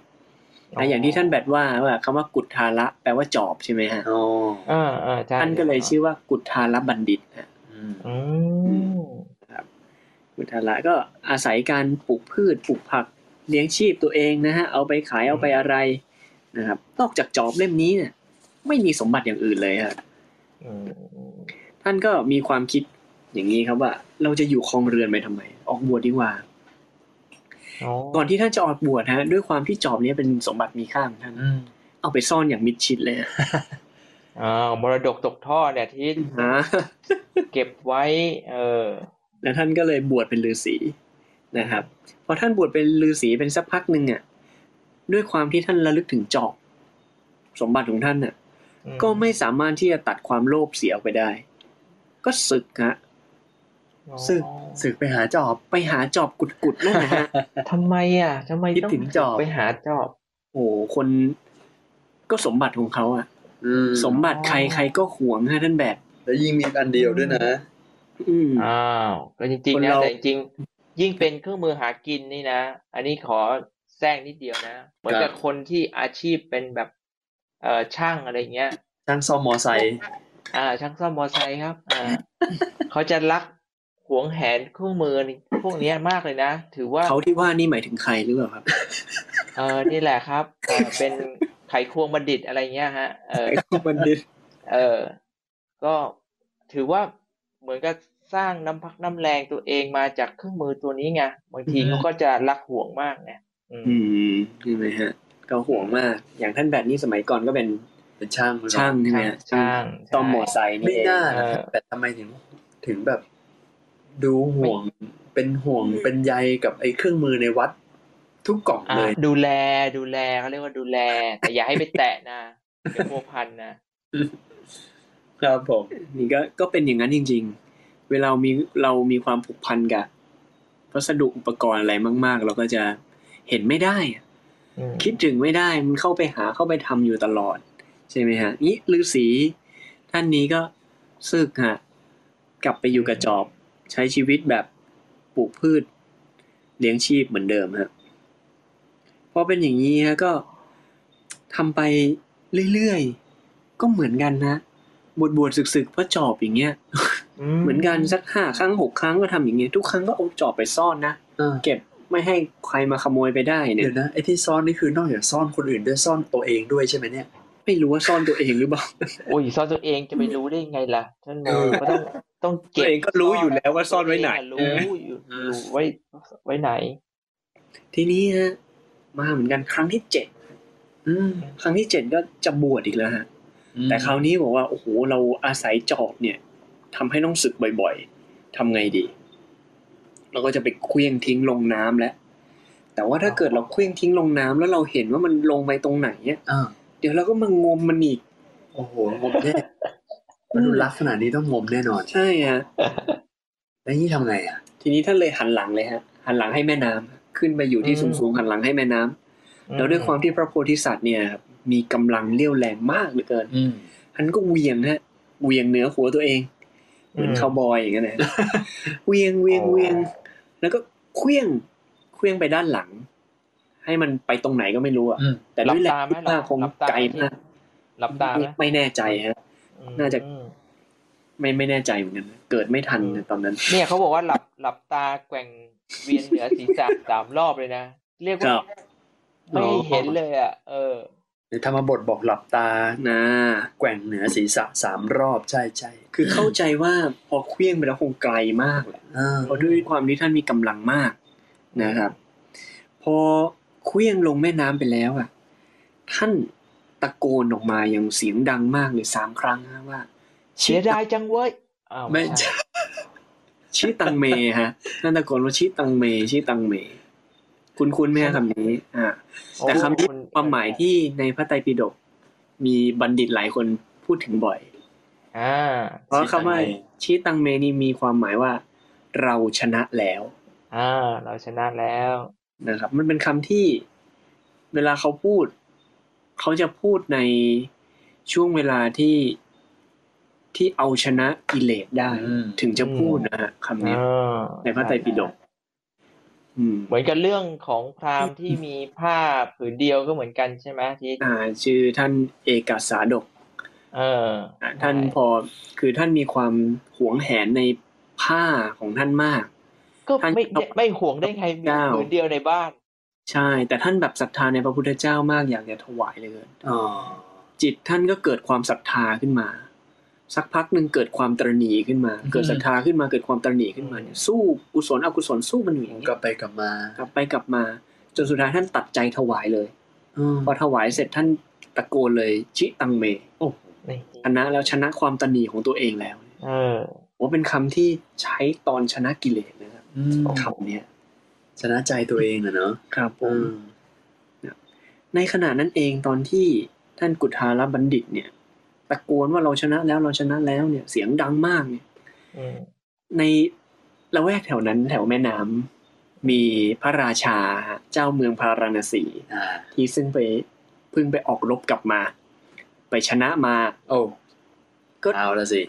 อ๋อนะอย่างที่ท่านแบดว่าว่าคำว่ากุฏทาระแปลว่าจอบใช่ไหมฮะอ๋ออ่าอ่าใช่ท่านก็เลยชื่อว่ากุฏทาระบัณฑิตฮะอืมอืมกุฏทาระก็อาศัยการปลูกพืชปลูกผักเลี้ยงชีพตัวเองนะฮะเอาไปขายเอาไปอะไรนะครับ นอกจากจอบเล่มนี้เนี่ยไม่มีสมบัติอย่างอื่นเลยฮะอืม ท่านก็มีความคิดอย่างนี้ครับว่า เราจะอยู่ครองเรือนไปทำไม ออกบวชดีกว่าอ๋อก่อนที่ท่านจะออกบวชฮะ ด้วยความที่จอบเนี้ยเป็นสมบัติมีค่าของท่านอืมเอาไปซ่อนอย่างมิดชิดเลยฮะอ่ามรดกตกทอดเนี่ยที่ฮะเก็บไว้ เออ แล้วท่านก็เลยบวชเป็นฤาษีนะครับพอท่านบวชเป็นฤาษีเป็นสักพักหนึ่งอะด้วยความที่ท่านระลึกถึงจอบสมบัติของท่านน่ะอืก็ไม่สามารถที่จะตัดความโลภเสียออกไปได้ ก็ศึกฮะอ๋อสึกสึกไปหาจอบไปหาจอบกุดๆนั่นนะฮะทำไมอะทำไมคิดต้องถึงจอบไปหาจอบ โอ้โหคนก็สมบัติของเขาอะสมบัติใครใครก็หวงฮะท่านแบบ แล้วยิ่งมีอันเดียวด้วยนะอืมอ้าวก็จริงๆนะแต่จริงยิ่งเป็นเครื่องมือหากินนี่นะ อันนี้ขอแทรกนิดเดียวนะ เหมือนกับคนที่อาชีพเป็นแบบ เอ่อช่างอะไรเงี้ยช่างซ่อมมอไซค์ อ่าช่างซ่อมมอไซค์ครับอ่าเขาจะรักหวงแหนเครื่องมือพวกเนี้ยมากเลยนะ ถือว่าเขาที่ว่านี่หมายถึงใครหรือเปล่าครับ เออนี่แหละครับเออเป็นไขควงบัณฑิตอะไรเงี้ยฮะเออไอ้พวกบัณฑิต เออ ก็ถือว่าเหมือนกับสร้างน้ำพักน้ำแรงตัวเองมาจากเครื่องมือตัวนี้ไงบางทีอืมเขาก็จะรักห่วงมากไงอืมอืมใช่ไหมฮะ ก็ห่วงมาก อย่างท่านแบบนี้สมัยก่อนก็เป็น เป็นช่างช่างใช่ไหมฮะช่างต้อมมอใช่ไซค์นี่ไม่เองน่าเออแต่ทำไมถึง ถึงแบบ ดูห่วงเป็นห่วงเป็นใยกับไอ้เครื่องมือในวัด ทุกกล่องอ่าเลย ดูแลดูแลเขาเรียกว่าดูแล แต่อย่าให้ไปแตะนะเดี๋ยวพัวพันนะครับผมนี่ก็ก็เป็นอย่างนั้นจริง ๆ เวลามีเรามีความผูกพันกับวัสดุอุปกรณ์อะไรมาก ๆ เราก็จะเห็นไม่ได้อะอืมคิดถึงไม่ได้มันเข้าไปหาเข้าไปทำอยู่ตลอด ใช่ไหมฮะนี่ฤาษีท่านนี้ก็ซึกฮะกลับไปอยู่กับจอบ ใช้ชีวิตแบบปลูกพืชเลี้ยงชีพเหมือนเดิมฮะพอเป็นอย่างนี้ฮะก็ทำไปเรื่อยๆ ก็เหมือนกันนะบวชบวชศึกๆเพราะจอบอย่างเงี้ยเหมือนกันสักห้าครั้งหกครั้งก็ทำอย่างเงี้ยทุกครั้งก็เอาจอบไปซ่อนนะเออเก็บไม่ให้ใครมาขโมยไปได้เนี่เดี๋ยยวนะไอ้ที่ซ่อนนี่คือนอกจากซ่อนคนอื่นด้วยซ่อนตัวเองด้วยใช่ไหมเนี่ย ไม่รู้ว่าซ่อนตัวเองหรือเปล่าโอ้ยซ่อนตัวเองจะไปรู้ได้ไงล่ะท่านโมเออก็ต้องต้องตัเก็วบเองก็รู้อยู่แล้วว่าซ่อนไว้ไหนตัวเองอะรู้อยู่อยู่ไว้ไว้ไหน ทีนี้ฮะมาเหมือนกันครั้งที่เจ็ดอืมครั้งที่เจ็ดก็จะบวชอีกแล้วฮะแต่คราวนี้บอกว่าโอ้โหเราอาศัยจอบเนี่ยทำให้ต้องศึกบ่อยๆทำไงดี เราก็จะไปเคลี้ยงทิ้งลงน้ำแล้วแต่ว่าถ้าเกิดเราเคลี้ยงทิ้งลงน้ำแล้วเราเห็นว่ามันลงไปตรงไหนเนี่ยอ่า เดี๋ยวเราก็มางมมันอีก โอ้โหงมแน่มันดูรักขนาดนี้ต้องงมแน่นอน ใช่ฮะแล้วนี่ทำไงอะ ทีนี้ท่านเลยหันหลังเลยฮะ หันหลังให้แม่น้ำขึ้นไปอยู่ที่อืมสูงๆหันหลังให้แม่น้ำแล้วด้วยความที่พระโพธิสัตว์เนี่ยครับมีกำลังเลี้ยวแรงมากเหลือเกินอืมท่านก็เหวียงฮะเหวียงเหนือหัวตัวเอง เหมือนคาวบอยอย่างเงี้ยนะเหวียงเหวียงเหวียงแล้วก็เคลี้ยงเคลี้ยงไปด้านหลัง ให้มันไปตรงไหนก็ไม่รู้อะอืมแต่ด้วยแรงหลับตาไหมที่มากคงหลับตาไกลมากหลับตาไหมไม่แน่ใจฮะน่าจะอืมไม่ไม่แน่ใจเหมือนกันนะเกิดไม่ทันนะตอนนั้น เนี่ยเขาบอกว่าหลับหลับตาแกว่งเวียนเหนือศีรษะสามรอบเลยนะเรียกครัว่าบไม่ให้เห็นเลยอะ เออในธรรมบทบอกหลับตานะแกว่งเหนือศีรษะสามรอบใช่ใช่คือเข้าใจว่าพอเคลี้ยงไปแล้วคงไกลมากแหละอ่าเพราะด้วยความที่ท่านมีกำลังมากนะครับ พอ เคลี้ยงลงแม่น้ำไปแล้วอะ ท่านตะโกนออกมาอย่างเสียงดังมากเลยสามครั้งนะว่า เสียดายจังเว้ยอ้าวไม่ใช่ใช่ชิตังเมฮะท่านตะโกนว่าชิตังเมชิตังเม คุณคุณไหมฮะคำนี้ อ่าโอ้แต่คำนี้ณความหมายที่ในพระไตรปิฎกมีบัณฑิตหลายคนพูดถึงบ่อยอ่าเพราะคำว่าชิตังเมนี่มีความหมายว่า เราชนะแล้ว อ่า เราชนะแล้ว นะครับ มันเป็นคำที่เวลาเขาพูด เขาจะพูดในช่วงเวลาที่ที่เอาชนะกิเลสได้อืมถึงจะพูดนะฮะคำนี้อ่าในพระไตรปิฎกอืมเหมือนกับเรื่องของพราหมณ์ที่มีผ้าผืนเดียวก็เหมือนกันใช่ไหมที่อ่า ชื่อท่านเอกสาดก เอออ่าท่านพอคือท่านมีความหวงแหนในผ้าของท่านมาก ก็ท่านไม่เอาไม่ห่วงได้ไงมีเจ้าผืนเดียวในบ้าน ใช่ แต่ท่านแบบศรัทธาในพระพุทธเจ้ามากอยากจะถวายเลยอ๋อจิตท่านก็เกิดความศรัทธาขึ้นมา สักพักหนึ่งเกิดความตระหนี่ขึ้นมา เกิดศรัทธาขึ้นมาเกิดความตระหนี่ขึ้นมาเนี่ยสู้กุศลอกุศลสู้มันอยู่อย่างนี้กลับไปกลับมากลับไปกลับมา จนสุดท้ายท่านตัดใจถวายเลยอืมพอถวายเสร็จท่านตะโกนเลยชิตังเมโอ้โหนี่ชนะแล้วชนะความตระหนี่ของตัวเองแล้วเออว่าเป็นคำที่ใช้ตอนชนะกิเลสนะ ครับอืมคำเนี้ยชนะใจตัวเองอะเนาะครับผอืมมในขณะนั้นเองตอนที่ท่านกุทาลบัณฑิต เนี่ยตะโกนว่าเราชนะแล้วเราชนะแล้วเนี่ย เสียงดังมากเนี่ยอืมในละแวกแถวนั้นแถวแม่น้ำมีพระราชาฮะเจ้าเมืองพาราณสีอ่าที่ซึ่งไปเพิ่งไปออกรบกลับมา ไปชนะมา โอ้ก็เอาละสิ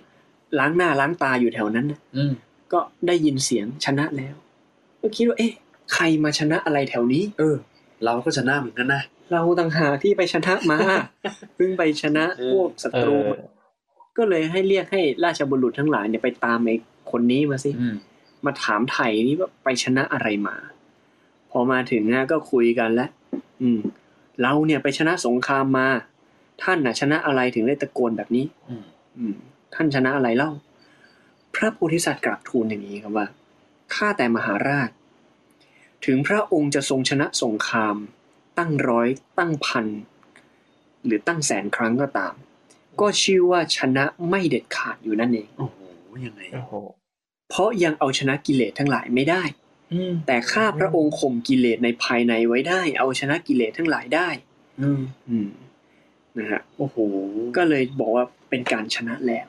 ล้างหน้าล้างตาอยู่แถวนั้นน่ะอืม ก็ได้ยินเสียงชนะแล้ว ก็คิดว่า เอ๊ะ ใครมาชนะอะไรแถวนี้ เออ เราก็ชนะเหมือนกันนะ เราต่างหากที่ไปชนะมาเพิ่งไปชนะพวกศัเอตรูอมาก็เลยให้เรียกให้ราชบุรุษทั้งหลายเนี่ยไปตามไอ้คนนี้มาสิอืมมาถามไถ่นี่ว่าไปชนะอะไรมา พอมาถึงนะก็คุยกันแล้วอืม เราเนี่ยไปชนะสงครามมา ท่านน่ะ ชนะอะไรถึงได้ตะโกนแบบนี้ อืมอืมท่านชนะอะไรเล่า พระโพธิสัตว์กราบทูลอย่างนี้ครับว่าข้าแต่มหาราช ถึงพระองค์จะทรงชนะสงคราม ตั้งร้อย ตั้งพัน หรือตั้งแสนครั้งก็ตาม ก็ชื่อว่าชนะไม่เด็ดขาดอยู่นั่นเองโอ้โหยังไงโอ้โหเพราะยังเอาชนะกิเลสทั้งหลายไม่ได้อืมแต่ข้าพระองค์ข่มกิเลสในภายในไว้ได้ เอาชนะกิเลสทั้งหลายได้อืมอืมนะฮะโอ้โหก็เลยบอกว่าเป็นการชนะแล้วอ่า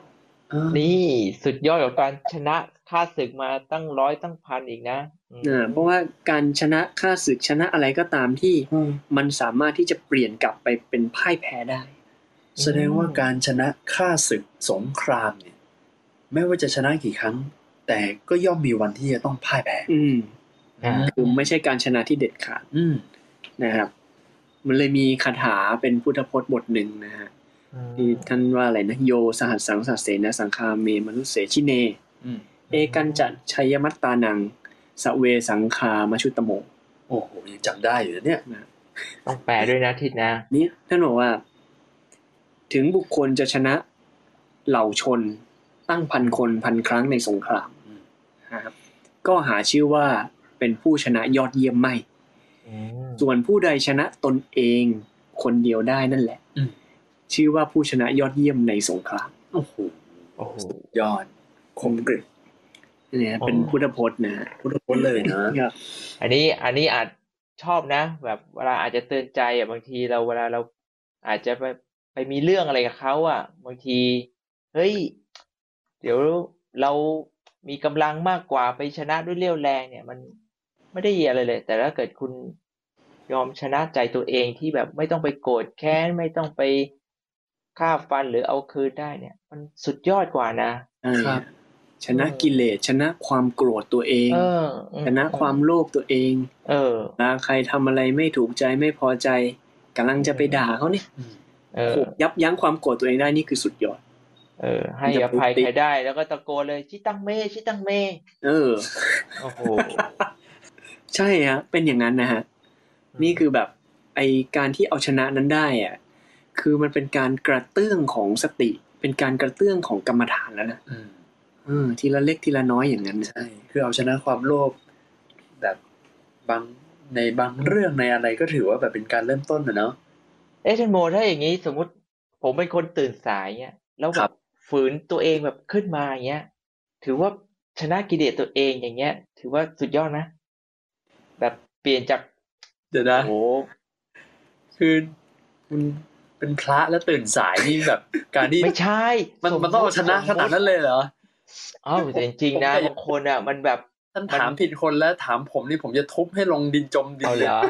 นี่สุดยอดของการชนะค่าศึกมาตั้งร้อยตั้งพันอีกนะอืมนะเพราะว่าการชนะค่าศึกชนะอะไรก็ตามที่อืมมันสามารถที่จะเปลี่ยนกลับไปเป็นพ่ายแพ้ได้ แสดงว่าการชนะฆ่าศึกสงครามเนี่ย ไม่ว่าจะชนะกี่ครั้ง แต่ก็ย่อมมีวันที่จะต้องพ่ายแพ้ อืมอ่าคือไม่ใช่การชนะที่เด็ดขาดอืมนะครับ มันเลยมีคาถาเป็นพุทธพจน์บทหนึ่งนะฮะ ที่ท่านว่าอะไรนะโยสหัสสังสัสเสนะสังคาเมมนุษเสชิเนอืมเอกันจัดชัยมัตตานังสเวสังคามชุตโมโอ้โหยังจำได้อยู่นะเนี่ยนะต้องแปลด้วยนะทิศนะนี่ท่านบอกว่า ถึงบุคคลจะชนะเหล่าชนตั้งพันคนพันครั้งในสงครามอืมนะครับก็หาชื่อว่าเป็นผู้ชนะยอดเยี่ยมไม่อืมส่วนผู้ใดชนะตนเองคนเดียวได้นั่นแหละอืม ชื่อว่าผู้ชนะยอดเยี่ยมในสงครามโอ้โหโอ้โหยอดคมกริบเนี่ยเป็นพุทธพจน์นะฮะพุทธพจน์เลยนะครับอันนี้อันนี้อาจชอบนะ แบบเวลาอาจจะเตือนใจอะบางทีเราเวลาเราอาจจะไปไปมีเรื่องอะไรกับเขาอะ บางที เฮ้ย เดี๋ยวเรามีกำลังมากกว่าไปชนะด้วยเรี่ยวแรงเนี่ย มันไม่ได้อะไรเลย แต่ถ้าเกิดคุณยอมชนะใจตัวเองที่แบบไม่ต้องไปโกรธแค้นไม่ต้องไป ฆ่าฟันหรือเอาคืนได้เนี่ย มันสุดยอดกว่านะครับ ชนะกิเลสชนะความโกรธตัวเองเอออืชนะความโลภตัวเอง เออเวลาใครทำอะไรไม่ถูกใจไม่พอใจกำลังจะไปด่าเขาเนี่ยอืมเออยับยั้งความโกรธตัวเองได้นี่คือสุดยอด เออ ให้อภัยใครได้แล้วก็ตะโกนเลยชิตังเมชิตังเม เออโอ้โหใช่ฮะเป็นอย่างนั้นนะฮะนี่คือแบบไอการที่เอาชนะนั้นได้อะ คือมันเป็นการกระเตื้องของสติ เป็นการกระเตื้องของกรรมฐานแล้วนะอืมเออทีละเล็กทีละน้อยอย่างนั้นนะใช่คือเอาชนะความโลภแบบบางในบางเรื่องในอะไรก็ถือว่าแบบเป็นการเริ่มต้นนะเนาะเอ๊ะท่านโมถ้าอย่างนี้สมมุติผมเป็นคนตื่นสายเงี้ยแล้วแบครับบฝืนตัวเองแบบขึ้นมาอย่างเงี้ย ถือว่าชนะกิเลสตัวเองอย่างเงี้ย ถือว่าสุดยอดนะ แบบเปลี่ยนจากเดี๋ยวนะโอ้โหคือคุณ เป็นพระแล้วตื่นสายนี่แบบ การที่ไม่ใช่ มันสมันต้องเอาชนะขนาดนั้นเลยเหรออ้าวแต่จริงๆนะผมก็บางคนอะ มันแบบท่านถามผิดคนแล้วถามผมนี่ผมจะทุบให้ลงดินจมดินเอาเลเหยรอ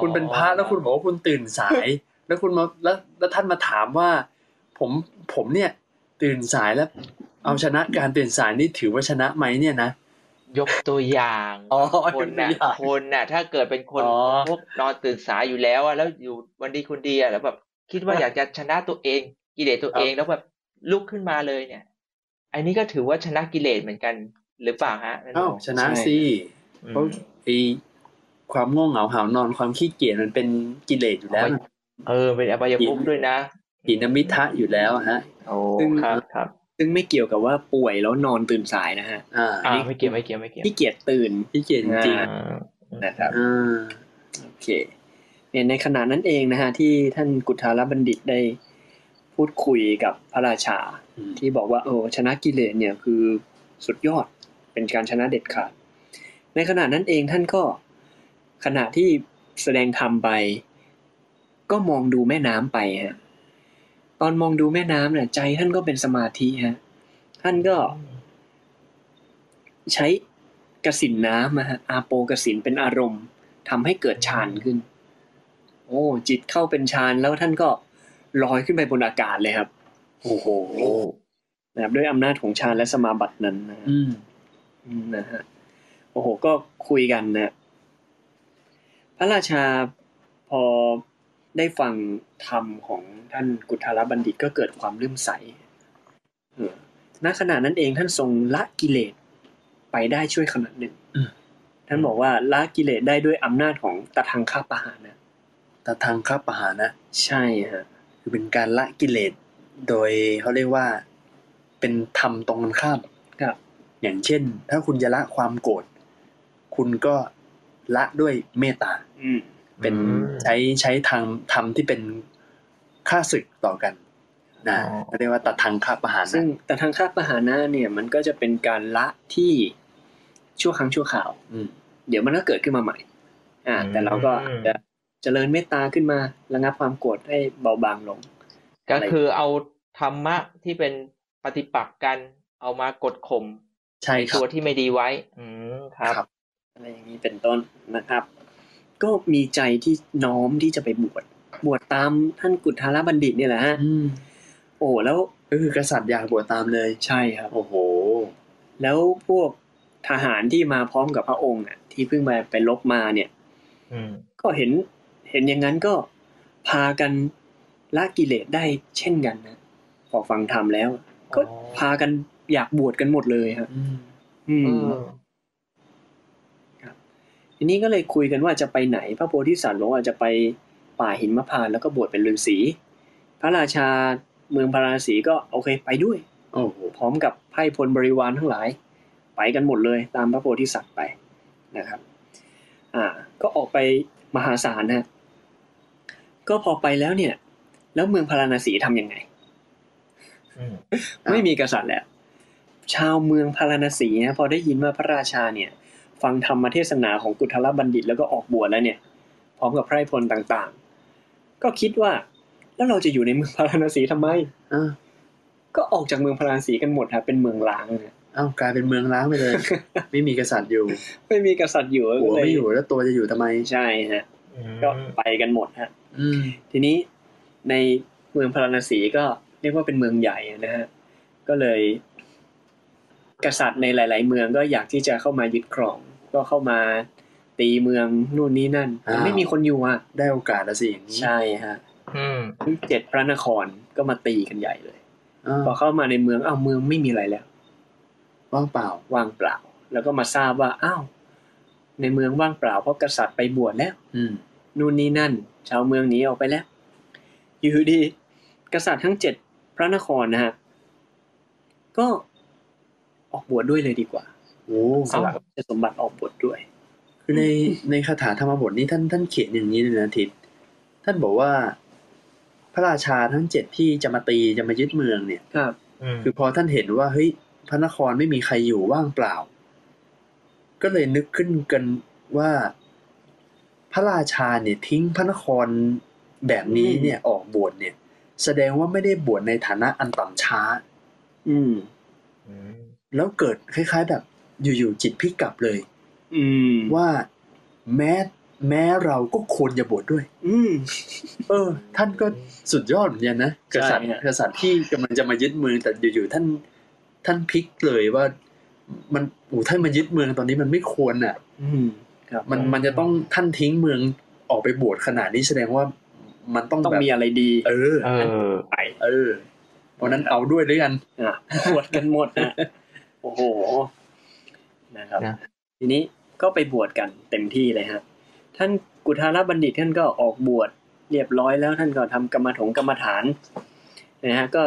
คุณเป็นพระแล้วคุณบอกว่าคุณตื่นสาย แล้วคุณมาแล้วแล้วท่านมาถามว่า ผมผมเนี่ย ตื่นสายแล้ว เอาชนะการตื่นสายนี่ถือว่าชนะไหมเนี่ยนะยกตัวอย่างอ๋อคนน่ะยกตัวอย่างคนน่ะ ถ้าเกิดเป็นคนอ๋อพวกนอนตื่นสายอยู่แล้วอะแล้วอยู่วันดีคุณดีอะแล้วแบบ คิดว่าอยากจะชนะตัวเอง กิเลสตัวเองแล้วแบบลุกขึ้นมาเลยเนี่ย อันนี้ก็ถือว่าชนะกิเลสเหมือนกันหรือเปล่าฮะนั่นอ้าวโมชนะสิอืมเพราะไอความง่วงเหงาหาวนอนความขี้เกียจมันเป็นกิเลสอยู่แล้ว เออ เป็นอบายภพด้วยนะอินมิทะอยู่แล้วฮะโอ้ซึ่งครับครับซึ่งไม่เกี่ยวกับว่าป่วยแล้วนอนตื่นสายนะฮะ อ่าอ่าไม่เกี่ยวไม่เกี่ยวไม่เกี่ยวที่เกียจตื่นขี้เกียจจริงอ่าๆนะครับอ่าโอเคเนี่ย ในขณะนั้นเองนะฮะที่ท่านกุฏาลบัณฑิตได้พูดคุยกับพระราชา ที่บอกว่าโอ้ชนะกิเลสเนี่ยคือสุดยอดเป็นการชนะเด็ดขาด ในขณะนั้นเองท่านก็ขณะที่แสดงธรรมไป ก็มองดูแม่น้ำไปฮะตอนมองดูแม่น้ำเนี่ยใจท่านก็เป็นสมาธิฮะท่านก็ ใช้กสินน้ำนะฮะอาโปกสินเป็นอารมณ์ทำให้เกิดฌานขึ้น โอ้จิตเข้าเป็นฌานแล้วท่านก็ลอยขึ้นไปบนอากาศเลยครับ โอ้โหนะครับด้วยอำนาจของฌานและสมาบัตินั้นนะฮะอืมอืมนะฮะโอ้โห ก็คุยกันนะพระราชาพอได้ฟังธรรมของท่านกุทารบัณฑิตก็เกิดความลื่มใสเออณขณะนั้นเองท่านทรงละกิเลสไปได้ช่วยขนาดหนึ่งอืมท่านบอกว่าละกิเลสได้ด้วยอำนาจของตทังคปะหานะแต่ทางครับปหานะ ใช่ฮะคือเป็นการละกิเลสโดยเขาเรียกว่า เป็นธรรมตรงกันข้ามครับอย่างเช่น ถ้าคุณจะละความโกรธคุณก็ละด้วยเมตตาอืมเป็นอืมใช้ใช้ทางธรรมที่เป็นค่าศึกต่อกันนะอ๋อเขาเรียกว่าตัดทางค่าประหารนะซึ่งตทังคปะหานะเนี่ยมันก็จะเป็นการละที่ชั่วครั้งชั่วคราวอืมเดี๋ยวมันก็เกิดขึ้นมาใหม่ อ่า แต่เราก็อาจจะเจริญเมตตาขึ้นมาระงับความโกรธให้เบาบางลง ก็คือเอาธรรมะที่เป็นปฏิปักษ์กันเอามากดข่มใช่ครัตับวที่ไม่ดีไว้ อืมครับครับอะไรอย่างนี้เป็นต้นนะครับ ก็มีใจที่น้อมที่จะไปบวชบวชตามท่านกุฏารบัณฑิตเนี่ยแหละฮะอืมโอ้แล้วก็คือกษัตริย์อยากบวชตามเลยใช่ครับ โอ้โห แล้วพวกทหารที่มาพร้อมกับพระองค์น่ะ ที่เพิ่งมาไปลบมาเนี่ยอืมก็เห็น เห็นอย่างนั้นก็พากันละกิเลสได้เช่นกันนะพอฟังธรรมแล้ว ก็อ๋อพากันอยากบวชกันหมดเลยครับอืมอืมเออทีนี้ก็เลยคุยกันว่าจะไปไหน พระโพธิสัตว์บอกว่าจะไปป่าหินมะพร้าวแล้วก็บวชเป็นฤาษีพระราชาเมืองพาราณสีก็โอเคไปด้วยโอ้โหพร้อมกับไพร่พลบริวารทั้งหลาย ไปกันหมดเลยตามพระโพธิสัตว์ไปนะครับ อ่า ก็ออกไปมหาศาลนะ ก็พอไปแล้วเนี่ย แล้วเมืองพาราณสีทำยังไงอืมไม่มีกษัตริย์แล้ว ชาวเมืองพาราณสีนะพอได้ยินว่าพระราชาเนี่ย ฟังธรรมเทศนาของกุทลบัณฑิตแล้วก็ออกบวชแล้วเนี่ย พร้อมกับไพร่พลต่างๆ ก็คิดว่า แล้วเราจะอยู่ในเมืองพาราณสีทำไมอ้าวก็ออกจากเมืองพาราณสีกันหมดครับเป็นเมืองล้างนะอ้าวกลายเป็นเมืองล้างไปเลย ไม่มีกษัตริย์อยู่ ไม่มีกษัตริย์อยู่หัวก็เลไม่อยู่แล้วตัวจะอยู่ทำไมใช่ฮะอืม ก็ไปกันหมดฮะอืมทีนี้ในเมืองพาราณสีก็เรียกว่าเป็นเมืองใหญ่นะฮะก็เลย กษัตริย์ในหลาย ๆ เมืองก็อยากที่จะเข้ามายึดครอง ก็เข้ามาตีเมืองนู่นนี่นั่นแต่ไม่มีคนอยู่อะได้โอกาสแล้วสิอย่างนี้ใช่ฮะอืมทั้งเจ็ดพระนครก็มาตีกันใหญ่เลยอ้าวพอเข้ามาในเมืองอ้าวเมืองไม่มีอะไรแล้วว่างเปล่าว่างเปล่า แล้วก็มาทราบว่าอ้าว ในเมืองว่างเปล่าเพราะกษัตริย์ไปบวชแล้ว อืมนู่นนี่นั่น ชาวเมืองหนีออกไปแล้ว อยู่ดี กษัตริย์ทั้งเจ็ดพระนครนะฮะ ก็ออกบวชด้วยเลยดีกว่าโอ้สละราชสมบัติออกบวชด้วย คือในในคาถาธรรมบทนี้ท่านท่านเขียนอย่างนี้เลยนะทิศท่านบอกว่า พระราชาทั้งเจ็ดที่จะมาตีจะมายึดเมืองเนี่ย ครับอืมคือพอท่านเห็นว่าเฮ้ยพระนครไม่มีใครอยู่ว่างเปล่า ก็เลยนึกขึ้นกันว่า พระราชาเนี่ยทิ้งพระนครแบบนี้เนี่ยออกบวชเนี่ย แสดงว่าไม่ได้บวชในฐานะอันต่ำช้า อืมอืมแล้วเกิดคล้าย ๆ แบบอยู่ๆจิตพลิกกลับเลย อืมว่าแม้แม้เราก็ควรจะบวชด้วย อืมเออ ท่านก็สุดยอดเหมือนกันนะกใช่ษัตริย์ฮะกษัตริย์ที่กำลังจะมายึดเมืองแต่อยู่ๆท่าน ท่านพลิกเลยว่า มันโอ้ท่านมายึดเมืองตอนนี้มันไม่ควรอะ อืมครับ มันมันจะต้องท่านทิ้งเมืองออกไปบวชขนาดนี้แสดงว่ามันต้องต้องแบบมีอะไรดี เออเออไปเออเพราะนั้นเอาด้วยด้วยกันอะบวชกันหมดนะโอ้โหนะครับนะทีนี้ก็ไปบวชกันเต็มที่เลยฮะท่านกุทารบัณฑิตท่านก็ออกบวชเรียบร้อยแล้วท่านก็ทำกรรมถงกรรมฐานนะฮะก็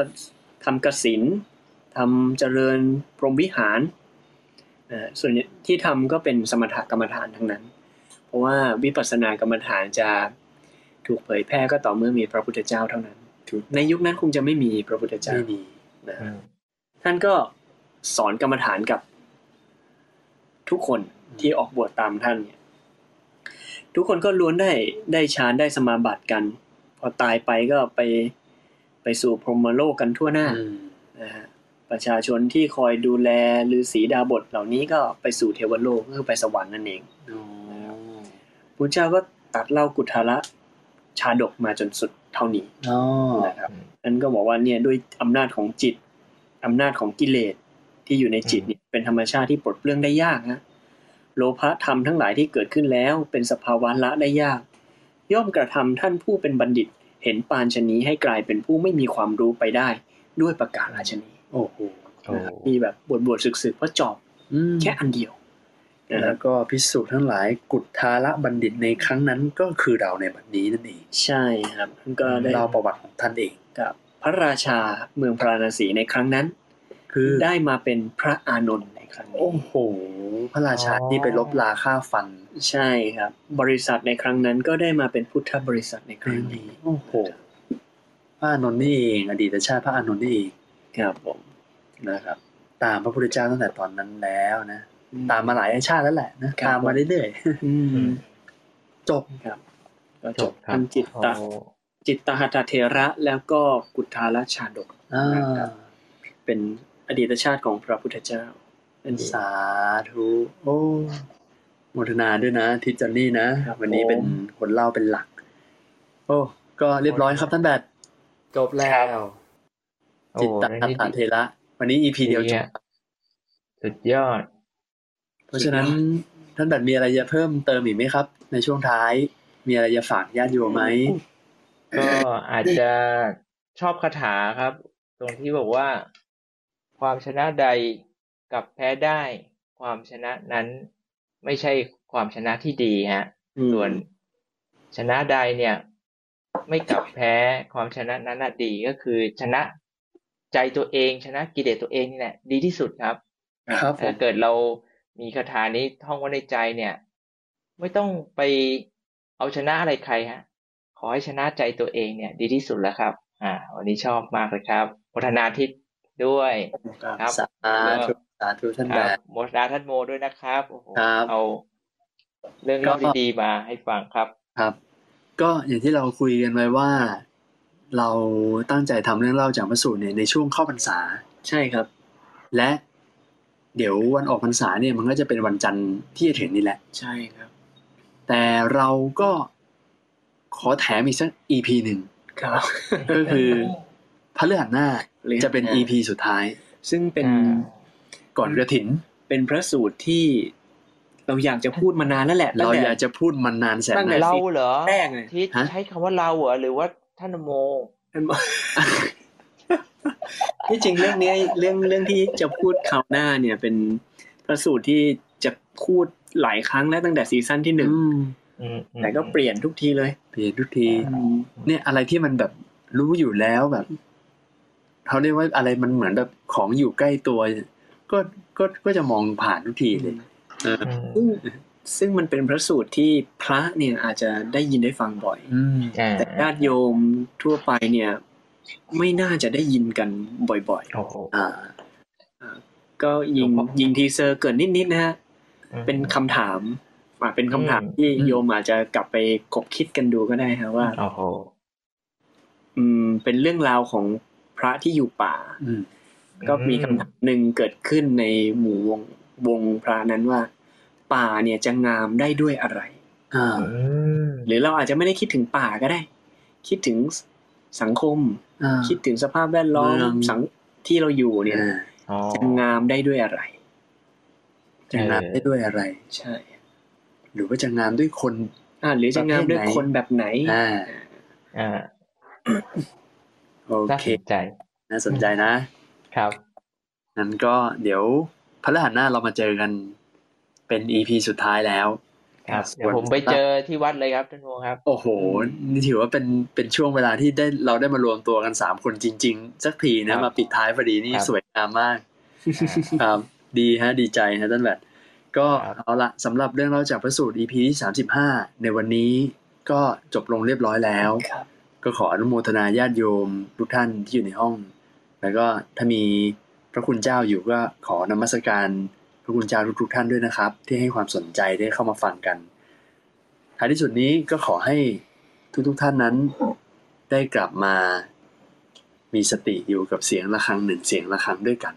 ทำกสินทำเจริญพรหมวิหาร นะฮะส่วนที่ทำก็เป็นสมถกรรมฐานทั้งนั้น เพราะว่าวิปัสสนากรรมฐานจะถูกเผยแพร่ก็ต่อเมื่อมีพระพุทธเจ้าเท่านั้น ในยุคนั้นคงจะไม่มีพระพุทธเจ้าไม่มีนะอืฮะมท่านก็สอนกรรมฐานกับทุกคนที่ออกบวชตามท่านเนี่ยทุกคนก็ล้วนได้ได้ฌานได้สมาบัติกัน พอตายไปก็ไปไปสู่พรหมโลกกันทั่วหน้าอืมนะฮะ ประชาชนที่คอยดูแลฤาษีดาบทเหล่านี้ก็ไปสู่เทวโลกก็คือไปสวรรค์นั่นเองอ๋อพุทธเจ้าก็ตัดเล่ากุทาระชาดกมาจนสุดเท่านี้อ๋อนะครับนั้นก็บอกว่าเนี่ยด้วยอำนาจของจิตอำนาจของกิเลสที่อยู่ในจิตเนี่ยเป็นธรรมชาติที่ปลดเปลื้องได้ยากนะโลภะธรรมทั้งหลายที่เกิดขึ้นแล้วเป็นสภาวะละได้ยาก ย่อมกระทำท่านผู้เป็นบัณฑิต เห็นปานชนีให้กลายเป็นผู้ไม่มีความรู้ไปได้ด้วยประกาศราชนี โอ้โหโอ้นะครับมีแบบบวชบวชศึกศึกเพราะจอบอืมแค่อันเดียวนะคแล้รับวก็พิสูจน์ทั้งหลายกุฏทาระบัณฑิตในครั้งนั้นก็คือเราในบัดนี้นั่นเองใช่ครับท่านก็ได้เล่าประวัติของท่านเองกับพระราชาเมืองพราณสีในครั้งนั้น คือได้มาเป็นพระอานนท์ในครั้งนี้โอ้โห พระราชาที่ไปลบลาค่าฟัน ใช่ครับ บริษัทในครั้งนั้นก็ได้มาเป็นพุทธบริษัทในครั้งนี้ โอ้โหพระอานนท์นี่เองอดีตชาติพระอานนท์นี่เอง ครับผมนะครับ ตามพระพุทธเจ้าตั้งแต่ตอนนั้นแล้วนะตามมาหลายชาติแล้วแหละนะตามมาเรื่อยอืมๆจบครับ ก็จจบบครับทำจิตตะโอ้จิตตหัตถเทระแล้วก็กุทาลชาดกอ่านะครับเป็นอดีตชาติของพระพุทธเจ้านั่นเองสาธุโอ้โมทนาด้วยนะทิศจอนนี่นะครับวันนี้เป็นผมคนเล่าเป็นหลัก โอ้ก็เรียบร้อยครับท่านแบดจบแล้วโอ้ จิตตนั่นหัตนี่ถเทระ วันนี้ EP เดียวจเนี่บยสุดยอด เพราะฉะนั้นท่านแบดมีอะไรจะเพิ่มเติมอีกไหมครับ ในช่วงท้าย มีอะไรจะฝากญาติโยมไหม ก็อาจจะชอบคาถาครับ ตรงที่บอกว่า ความชนะใดกับแพ้ได้ ความชนะนั้นไม่ใช่ความชนะที่ดีฮะอืมส่วนชนะใดเนี่ย ไม่กลับแพ้ความชนะนั้นน่ะดีก็คือชนะ ใจตัวเองชนะกิเลสตัวเองนี่แหละดีที่สุดครับครับผถ้ามเกิดเรามีคาถานี้ท่องไว้ในใจเนี่ย ไม่ต้องไปเอาชนะอะไรใครฮะ ขอให้ชนะใจตัวเองเนี่ย ดีที่สุดแล้วครับ อ่า วันนี้ชอบมากเลยครับพัฒนาทิศด้วยครับสาธุสาธุท่านคแบรับดโมทนาท่านโมด้วยนะครับโอ้โหครับเอาเรื่องเล่าก็ดีๆมาให้ฟังครับ ครับ ก็อย่างที่เราคุยกันไว้ว่า เราตั้งใจทำเรื่องเล่าจากพระสูตรเนี่ยในช่วงเข้าพรรษา ใช่ครับ และเดี๋ยววันออกพรรษาเนี่ยมันก็จะเป็นวันจันทร์ที่จะถึงนี่แหละ ใช่ครับ แต่เราก็ขอแถมอีกสัก EP หนึ่งครับก็คือพระเลือดหน้าพฤหัสหน้าจะเป็น EP สุดท้าย ซึ่งเป็นอ่าก่อนกระถิน เป็นพระสูตรที่เราอยากจะพูดมานานแล้วแหละเราตั้งแต่อยากจะพูดมันนานแสนตั้งแต่นานเราเหรอแรกเลยทิศฮะใช้คำว่าเราเหรอหรือว่า ท่านโมท่านบอกที่จริงเรื่องเนี้ยเรื่องเรื่องที่จะพูดคราวหน้าเนี่ยเป็นพระสูตรที่จะพูดหลายครั้งแล้วตั้งแต่ซีซั่นที่หนึ่งอืมอืมอืมแต่ก็เปลี่ยนทุกทีเลย เปลี่ยนทุกทีอืมเนี่ยอะไรที่มันแบบรู้อยู่แล้วแบบเขาเรียกว่าอะไรมันเหมือนแบบของอยู่ใกล้ตัว ก็ก็ก็จะมองผ่านทุกทีเลยเอออืม ซึ่งซึ่งมันเป็นพระสูตรที่พระเนี่ยอาจจะได้ยินได้ฟังบ่อยอืมอ่าแต่ญาติโยมทั่วไปเนี่ย ไม่น่าจะได้ยินกันบ่อยโอ้โหอ่าๆก็ยิงครับยิงทีเซอร์เกิดนิดๆนะฮะอืมเป็นคำถามอ่าเป็นคำถามอืมที่อืมโยมอาจจะกลับไปกบคิดกันดูก็ได้ฮะว่าโอ้โหอืม เป็นเรื่องราวของพระที่อยู่ป่าอืมก็มีคำถามหนึ่งเกิดขึ้นในหมู่วงวงพระนั้นว่า ป่าเนี่ยจะงามได้ด้วยอะไรอ่าอืมหรือเราอาจจะไม่ได้คิดถึงป่าก็ได้ คิดถึงสังคมอ่าคิดถึงสภาพแวดล้อมเมืองสังที่เราอยู่เนี่ยอ่าอ๋อจะงามได้ด้วยอะไร จะงามได้ด้วยอะไร ใช่ หรือว่าจะงามด้วยคน อ่า หรือจะงามด้วยประเภทไหนคนแบบไหน อ่า อ่าโอน่าเคสนใจ น่าสนใจนะ ครับงั้นก็เดี๋ยวพฤหัสหน้าเรามาเจอกัน เป็น EP สุดท้ายแล้วครับส่วนเดี๋ยวผมไปเจอที่วัดเลยครับท่านโมครับ โอ้โห นี่ถือว่าเป็นเป็นช่วงเวลาที่ได้เราได้มารวมตัวกันสามคนจริง ๆ สักทีครันะบมาปิดท้ายพอดีนี่ครับสวยงามมากครับ ดีฮะ ดีใจฮะท่านแบบก็ครับเอาละสำหรับเรื่องเล่าจากพระสูตร EP ที่สามสิบห้าในวันนี้ก็จบลงเรียบร้อยแล้วครับก็ขออนุโมทนาญาติโยมทุกท่านที่อยู่ในห้อง แล้วก็ถ้ามีพระคุณเจ้าอยู่ก็ขอนมัสการพ ระคุณเจ้าทุกๆท่านด้วยนะครับ ที่ให้ความสนใจได้เข้ามาฟังกันท้ายที่สุดนี้ก็ขอให้ทุกๆท่านนั้น ได้กลับมามีสติอยู่กับเสียงะระฆังหนึ่งเสียงะระฆังด้วยกัน